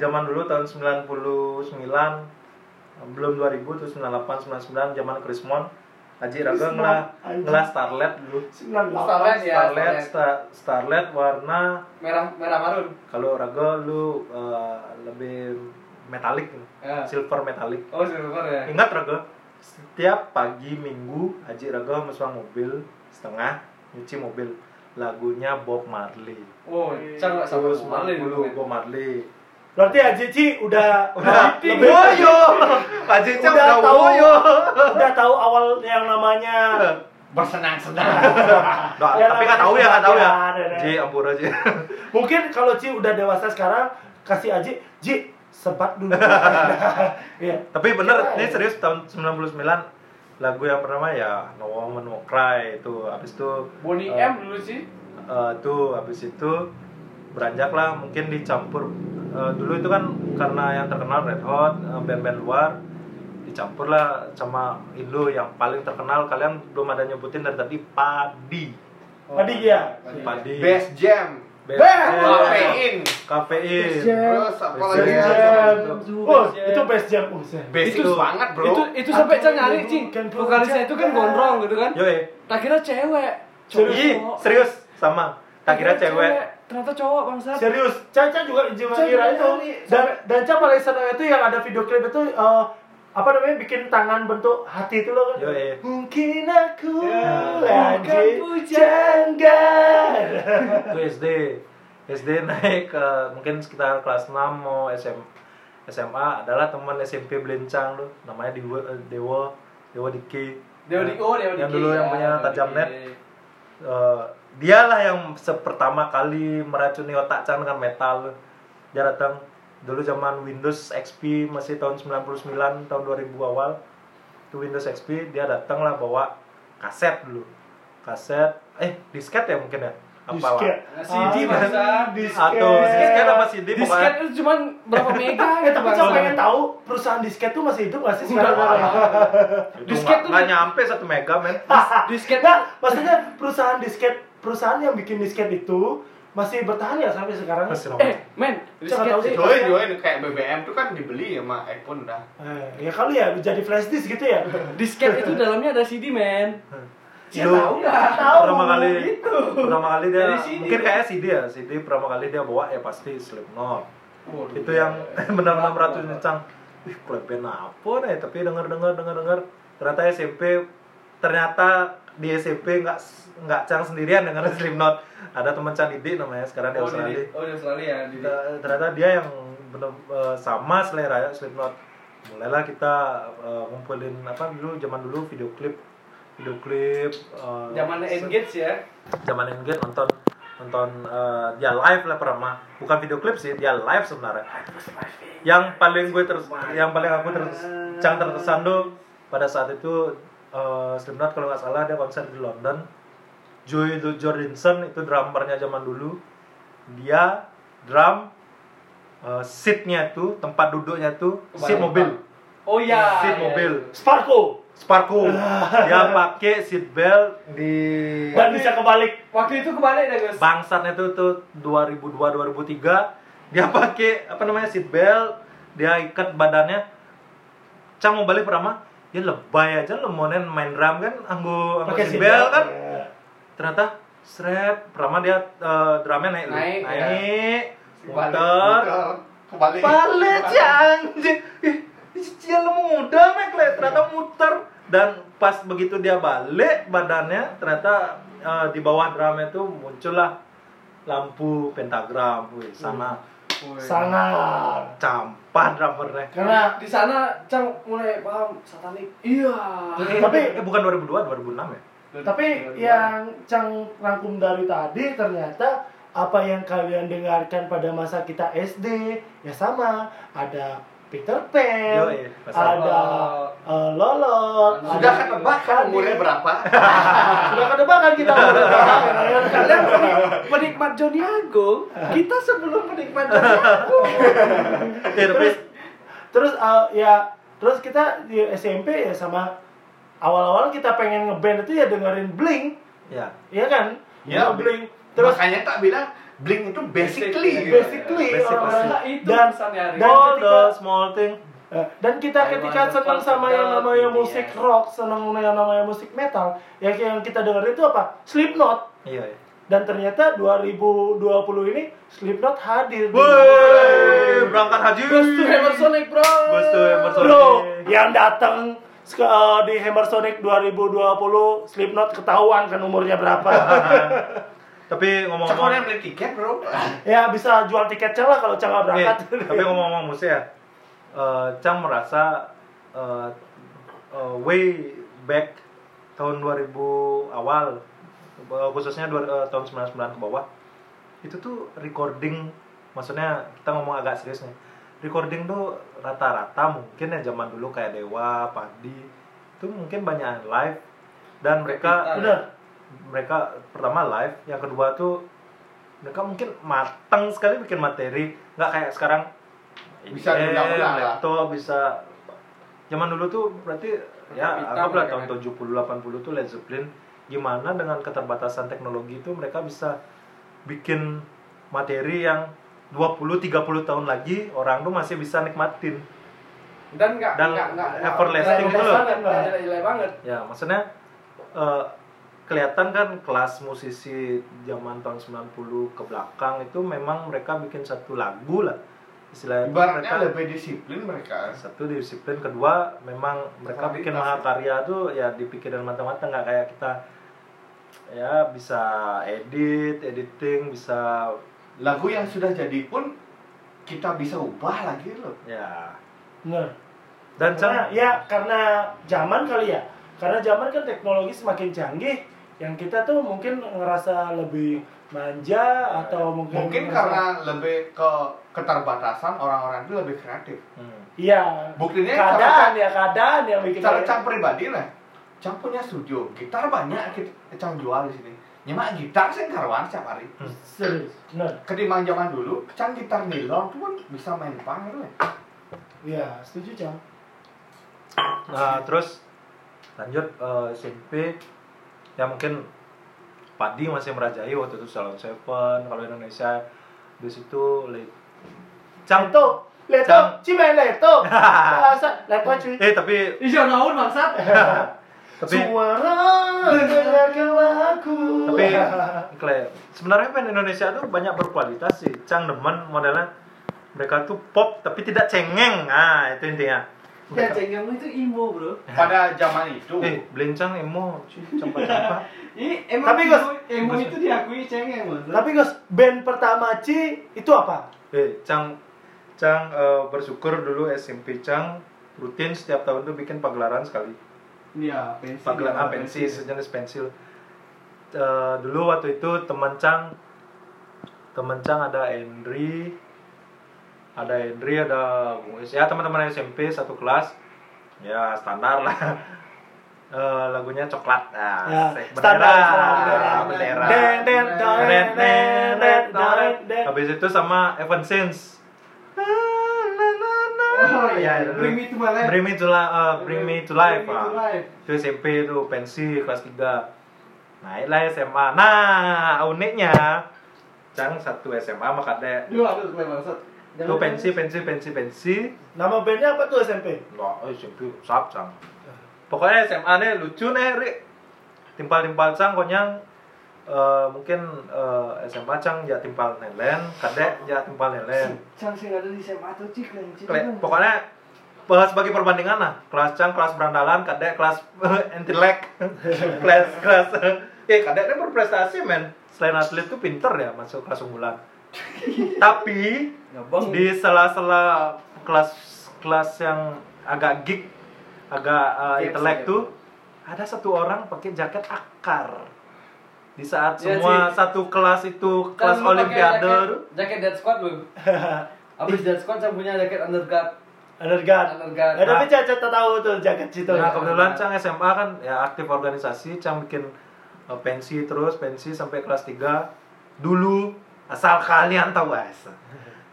zaman dulu tahun 99 belum 2000 tuh 98 99 zaman Krismon Haji Rageng lah Anjing. ngelas Starlet dulu 98. Starlet ya. Starlet Sta- Starlet warna Merah merah marun. kalau Raga lu eh, lebih metalik Ya. silver metalik Oh, silver ya. ingat Raga setiap pagi minggu Haji Raga mesra mobil setengah nyuci mobil lagunya Bob Marley Oh, Cang nggak sama sekali dulu Bob Marley Berarti Haji Ci udah udah lebih woyo udah udah tahu woyo udah tahu awal yang namanya Bersenang-senang. (laughs) Nah, Ya, tapi nggak tahu ya nggak tahu ya ada. Ji ampun aja (laughs) mungkin kalau Ci udah dewasa sekarang kasih Haji Ji sebat dulu. (laughs) Iya. tapi bener ini ya. serius tahun 99 lagu yang pertama ya No Woman No Cry itu habis itu Bonnie eh, M dulu sih. eh, tuh habis itu beranjak lah mungkin dicampur eh, dulu itu kan karena yang terkenal Red Hot eh, band-band luar dicampur lah sama Indo yang paling terkenal kalian belum ada nyebutin dari tadi Padi Padi ya. Padi Best Jam. Best Best Jam. Kafein. KPI Terus apa Best lagi? Oh, itu best jam. Oh, saya. Basic Itu- banget, Bro. Itu itu sampai Cang nyari, Ci. kan Vokalisnya itu kan gondrong gitu kan. Yoi Tak kira cewek. Ih, serius sama tak kira cewek Ternyata cowok bangsat. Serius, Caca juga Caca kira itu. Dan dan Caca paling senang itu yang ada video klip itu eh, apa namanya bikin tangan bentuk hati itu loh kan. Yoi. Mungkin aku Ya, lagi bukan janggal. itu SD SD naik ke mungkin sekitar kelas 6 mau SM, SMA adalah teman SMP Belencang tuh namanya Dewa Dewa Dewa Diki Dewa di oh Dewa yang Diki, dulu yang ya, punya tajam Diki. net Eh, dialah yang sepertama kali meracuni otak Chan dengan metal. Dia datang dulu zaman Windows XP masih tahun 99 tahun 2000 awal itu Windows XP dia datang lah bawa kaset dulu. Kaset eh disket ya mungkin ya? Apa Disket. CD, Ah, Bangsa. disket. atau disket apa CD Disket pokoknya itu cuma berapa (laughs) mega gitu tapi saya pengen tahu perusahaan disket tuh masih hidup nggak sih sekarang? Disket tuh- nggak nyampe satu mega men. Disket Nggak, maksudnya perusahaan disket perusahaan yang bikin disket itu masih bertahan ya sampai sekarang? Masih Eh, men, nggak tahu disket sih. Join, join kayak BBM tuh kan dibeli sama iPhone dah. Eh, ya kali ya jadi flash disk gitu ya? (laughs) disket itu dalamnya ada CD, men. Lu tahu nggak? Tahu. pertama kali Gitu. pertama kali dia Dari CD. mungkin kayak CD ya CD pertama kali dia bawa ya pasti Slipknot Waduh. itu yang benar-benar beratus nyecang wih kleben apa nih tapi denger denger denger denger ternyata SMP ternyata di SMP nggak nggak cang sendirian dengan Slipknot. Ada teman Cang Didi namanya sekarang di Oh, Australia. Oh, di Australia. Di, Ter- ternyata dia yang bener eh, sama selera ya Slipknot. Mulailah kita eh, ngumpulin apa dulu zaman dulu video klip. Video klip se- Engage ya. zaman Engage nonton nonton eh, dia live lah pernah bukan video klip sih dia live sebenarnya. Yang paling gue terus yang paling aku terus cang terkesan tuh pada saat itu eh, Slipknot kalau nggak salah dia konser di London. Joey Lou Jordinson itu drummernya zaman dulu. Dia drum eh, seatnya itu tempat duduknya itu seat mobil. Oh iya. seat iya, mobil. Sparko Sparko (laughs) dia pakai seat belt di dan bisa kebalik. Waktu itu kebalik dah, Gus. bangsatnya tuh tuh 2002 2003 dia pakai apa namanya seat belt. Dia ikat badannya. Cang mau balik pertama ya lebay aja lo mau main drum kan anggo anggo belt belt, kan. Ya. ternyata seret pertama dia eh, drumnya naik. Naik, ya. naik Balik, muter Kembali. balik cang ih dia lo muda mek le. Ternyata muter. Dan pas begitu dia balik badannya ternyata eh, di bawah drumnya tuh muncullah lampu pentagram wih. sana. Woi. Sangat. Campah drummernya Karena di sana Cang mulai paham satanik. Iya. tapi eh, bukan 2002 2006 ya tapi yang Cang rangkum dari tadi ternyata apa yang kalian dengarkan pada masa kita SD ya sama ada Peter Pan, Yoi, masa- ada eh, Lolot, Sudah ketebak kan umurnya berapa? (laughs) Sudah ketebak kan kita umurnya berapa? Kalian penikmat Joni Agung, kita sebelum penikmat Joni Agung. terus terus eh, ya terus kita di SMP ya sama awal-awal kita pengen ngeband itu ya dengerin Blink ya Iya kan? Ya, Blink. Terus Makanya tak bilang Blink itu basically. basically Basic orang-orang Nah, itu dan dan all ketika the small thing eh, dan kita I ketika senang sama yang namanya musik iya. rock, senang sama yang namanya musik metal, yang yang kita dengerin itu apa? Slipknot. iya iya Dan ternyata 2020 ini Slipknot hadir. di- Woi, berangkat haji. Ghost to Hammer Sonic, bro. Ghost to Hammer Sonic. Bro, yang datang eh, di Hammer Sonic 2020 Slipknot ketahuan kan umurnya berapa. (laughs) Tapi Cak ngomong-ngomong orang beli tiket bro. (laughs) ya bisa jual tiket lah kalau Cang Eh, berangkat. (laughs) tapi ngomong-ngomong musik ya, eh, Cang merasa eh, eh, way back tahun 2000 awal, eh, khususnya dua, eh, tahun 99 ke bawah, itu tuh recording, maksudnya kita ngomong agak serius nih, recording tuh rata-rata mungkin ya zaman dulu kayak Dewa, Padi, itu mungkin banyak yang live dan mereka Bener. Mereka pertama live yang kedua tuh mereka mungkin matang sekali bikin materi nggak kayak sekarang. Bisa eh, diulang-ulang lah. laptop bisa. Zaman dulu tuh berarti ya Hitam anggaplah tahun 70 80 tuh Led Zeppelin gimana dengan keterbatasan teknologi itu mereka bisa bikin materi yang 20 30 tahun lagi orang tuh masih bisa nikmatin. Dan nggak Dan nggak nggak everlasting nggak gitu loh. banget, ya maksudnya eh, kelihatan kan kelas musisi zaman tahun 90 ke belakang itu memang mereka bikin satu lagu lah istilahnya Ibaratnya mereka lebih disiplin mereka. satu disiplin kedua memang mereka bikin Kualitas. mahakarya tuh ya dipikirin matang-matang nggak kayak kita ya bisa edit editing bisa Lagu yang sudah jadi pun kita bisa ubah lagi loh. ya Bener. dan Karena, ya karena zaman kali ya. Karena zaman kan teknologi semakin canggih, yang kita tuh mungkin ngerasa lebih manja atau mungkin Mungkin ngerasa- karena lebih ke keterbatasan orang-orang itu lebih kreatif. hmm, iya. Buktinya keadaan ya keadaan yang bikin Cara Cang pribadi lah. Cang punya studio, gitar banyak kita Cang jual di sini. nyemak gitar sih karuan setiap hari. Serius? Benar ketimbang zaman dulu cang gitar nilon tuh kan bisa main pang gitu ya iya setuju cang Nah, terus lanjut eh, SMP ya mungkin Padi masih merajai waktu itu Salon Seven kalau Indonesia. Di situ Cang leto leto Cang. cimen leto. (laughs) Bahasa leto cuy. Eh tapi Iya naon bangsat. (laughs) tapi suara tapi Kle, sebenarnya band Indonesia tuh banyak berkualitas sih. Cang demen modelnya. Mereka tuh pop tapi tidak cengeng. Nah itu intinya Ya cengeng itu emo, Bro. (laughs) pada zaman itu eh belincang emo campak-campak (laughs) Ini emang Tapi, emo, Gus, emo itu diakui cengeng, Bro. tapi guys band pertama Ci itu apa Eh, Cang, Cang eh, bersyukur dulu SMP Cang rutin setiap tahun tuh bikin pagelaran sekali. Iya, pensi. Pagelaran ah, pensil, sejenis pensil. Eh, dulu waktu itu teman Cang, teman Cang ada Henry, ada Henry, ada ya teman-teman SMP satu kelas, ya standar lah. (laughs) Eh, lagunya coklat, nah, Ya, standar, bendera, standar. bendera. Den, den, den. Habis itu sama Evanescence. Oh Ya, iya, Bring Me to My Life. Bring me to life, uh, bring me to life. Bring Me to ah. Life. Itu SMP itu pensi kelas 3. Naiklah SMA. Nah, uniknya Cang satu SMA kadek. Duh, aduh, Itu pensi, pensi, pensi, pensi. nama bandnya apa tuh SMP Wah, oh, SMP sap Cang. Pokoknya SMA nih lucu nih, Ri. Timpal-timpal Cang konyang eh, mungkin eh, SMA Cang ya timpal nelen, kadek ya timpal nelen. Cang sing ada di SMA tuh cik kan. cik, Kle- kan. pokoknya eh, sebagai perbandingan lah kelas cang kelas berandalan kadek kelas intelek (laughs) kelas kelas eh kadeknya berprestasi men selain atlet tuh pinter ya masuk kelas unggulan tapi di sela-sela kelas kelas yang agak geek agak uh, intelek ya. tuh ada satu orang pakai jaket akar di saat Ya, semua sih. satu kelas itu Kan kelas pakai olimpiade jaket- Jaket Dead Squad lu. (laughs) Abis Dead Squad saya punya jaket underguard. Underguard. Underguard. Ya, tapi Caca tak tahu tuh jaket situ. Nah kebetulan Cang SMA kan ya aktif organisasi, Cang bikin uh, pensi terus, pensi sampai kelas 3 Dulu asal kalian tahu guys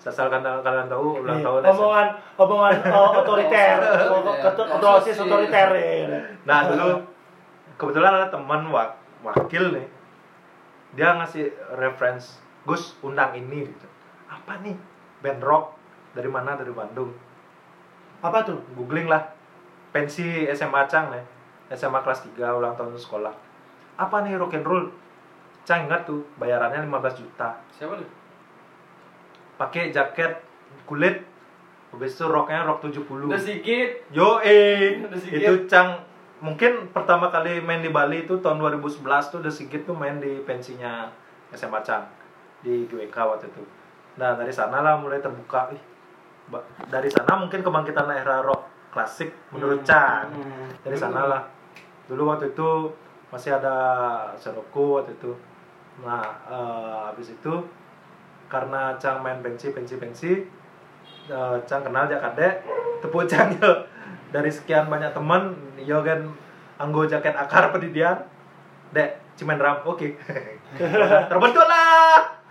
Asal (laughs) kalian, kalian tahu ulang Iya, tahun omongan omongan uh, otoriter, (laughs) Otoriter. ketu- ketua osis Osis. otoriter ya. Nah dulu kebetulan ada teman wak wakil nih Dia ngasih reference Gus undang ini gitu Apa nih? Band rock dari mana? Dari Bandung Apa tuh? googling lah pensi SMA Cang nih SMA kelas 3 ulang tahun sekolah apa nih rock and roll Cang ingat tuh? Bayarannya 15 juta. Siapa lu? pakai jaket kulit habis itu roknya rok 70 Udah sedikit. yo eh itu Cang mungkin pertama kali main di Bali itu tahun 2011 tuh udah Sigit tuh main di pensinya SMA Cang di GWK waktu itu. Nah dari sana lah mulai terbuka. Ih dari sana mungkin kebangkitan era rock klasik menurut Cang. Hmm. dari sana lah. Dulu waktu itu masih ada Seroko waktu itu nah eh, habis itu karena Cang main pensi pensi pensi eh, Cang kenal kadek tepuk Cang yo (laughs) dari sekian banyak teman yo kan anggo jaket akar pendidian dek cimen ram oke. (laughs) Terbentuk lah.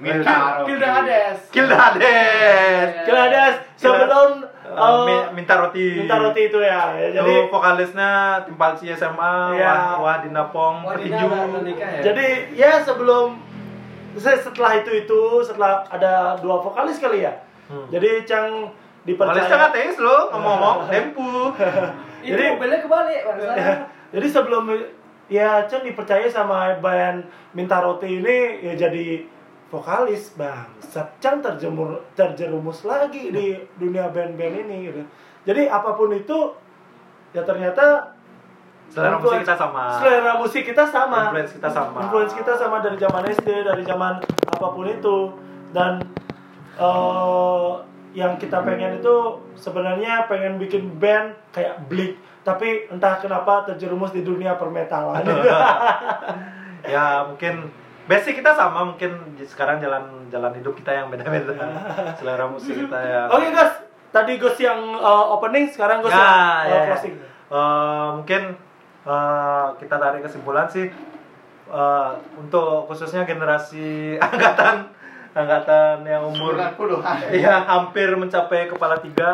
Minta Kilda Hades. Kilda Hades. Kira ada sebelum Eh, uh, mi- minta roti minta roti itu ya. ya, jadi jadi vokalisnya Timpal Si SMA, Iya. Wah, Wah Dinapong, Petinju. ya? jadi ya sebelum se- setelah itu itu setelah ada dua vokalis kali ya. Hmm. Jadi Cang Vokalisnya dipercaya. kan teis lo ngomong-ngomong, (laughs) tempu. Itu Jadi- mobilnya kebalik, bangsa. (laughs) Jadi sebelum ya Chan dipercaya sama band Minta Roti ini ya jadi vokalis bang. Chan terjemur terjerumus lagi di dunia band-band ini gitu. Jadi apa pun itu ya ternyata Selera musik kita sama. Selera musik kita sama. Influence kita sama. Influence kita sama dari zaman SD, dari zaman apa pun itu. Dan eh, yang kita pengen itu sebenarnya pengen bikin band kayak Blink, tapi entah kenapa terjerumus di dunia permetalan. (laughs) ya mungkin basic kita sama mungkin sekarang jalan jalan hidup kita yang beda-beda (laughs) selera musik kita ya Oke guys, tadi Gus yang eh, opening, sekarang Gus Ya, yang eh, ya, ya. closing. Eh, mungkin eh, kita tarik kesimpulan sih eh, untuk khususnya generasi (laughs) angkatan angkatan yang umur. (laughs) Iya, hampir mencapai kepala tiga.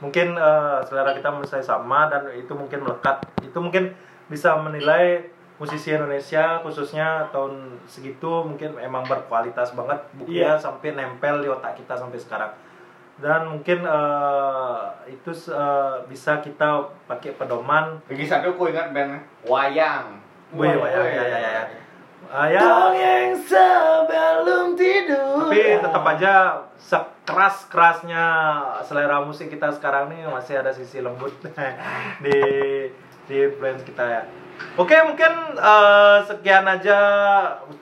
Mungkin eh, selera kita masih sama dan itu mungkin melekat. Itu mungkin bisa menilai musisi Indonesia khususnya tahun segitu mungkin emang berkualitas banget buktinya sampai nempel di otak kita sampai sekarang. Dan mungkin eh, itu eh, bisa kita pakai pedoman. Lagi satu aku ingat band Wayang. Wih, wah, ya, ya, ya, ya. Ah, ya. Dongeng sebelum tidur. tapi tetap aja sekeras kerasnya selera musik kita sekarang nih masih ada sisi lembut (laughs) di di influence kita ya oke mungkin eh, sekian aja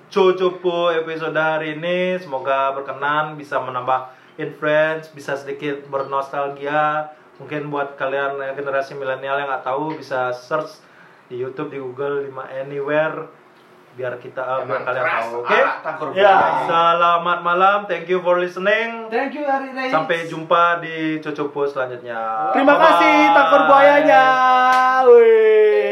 Cocopo episode hari ini semoga berkenan bisa menambah influence bisa sedikit bernostalgia mungkin buat kalian eh, generasi milenial yang nggak tahu bisa search di YouTube di Google di anywhere biar kita eh, biar kalian keras, tahu oke arak tangkur Ya. buaya. Selamat malam, thank you for listening. Thank you Ari Reis. Sampai jumpa di Cocopo selanjutnya. Terima Bye-bye. kasih tangkor buayanya. Wih.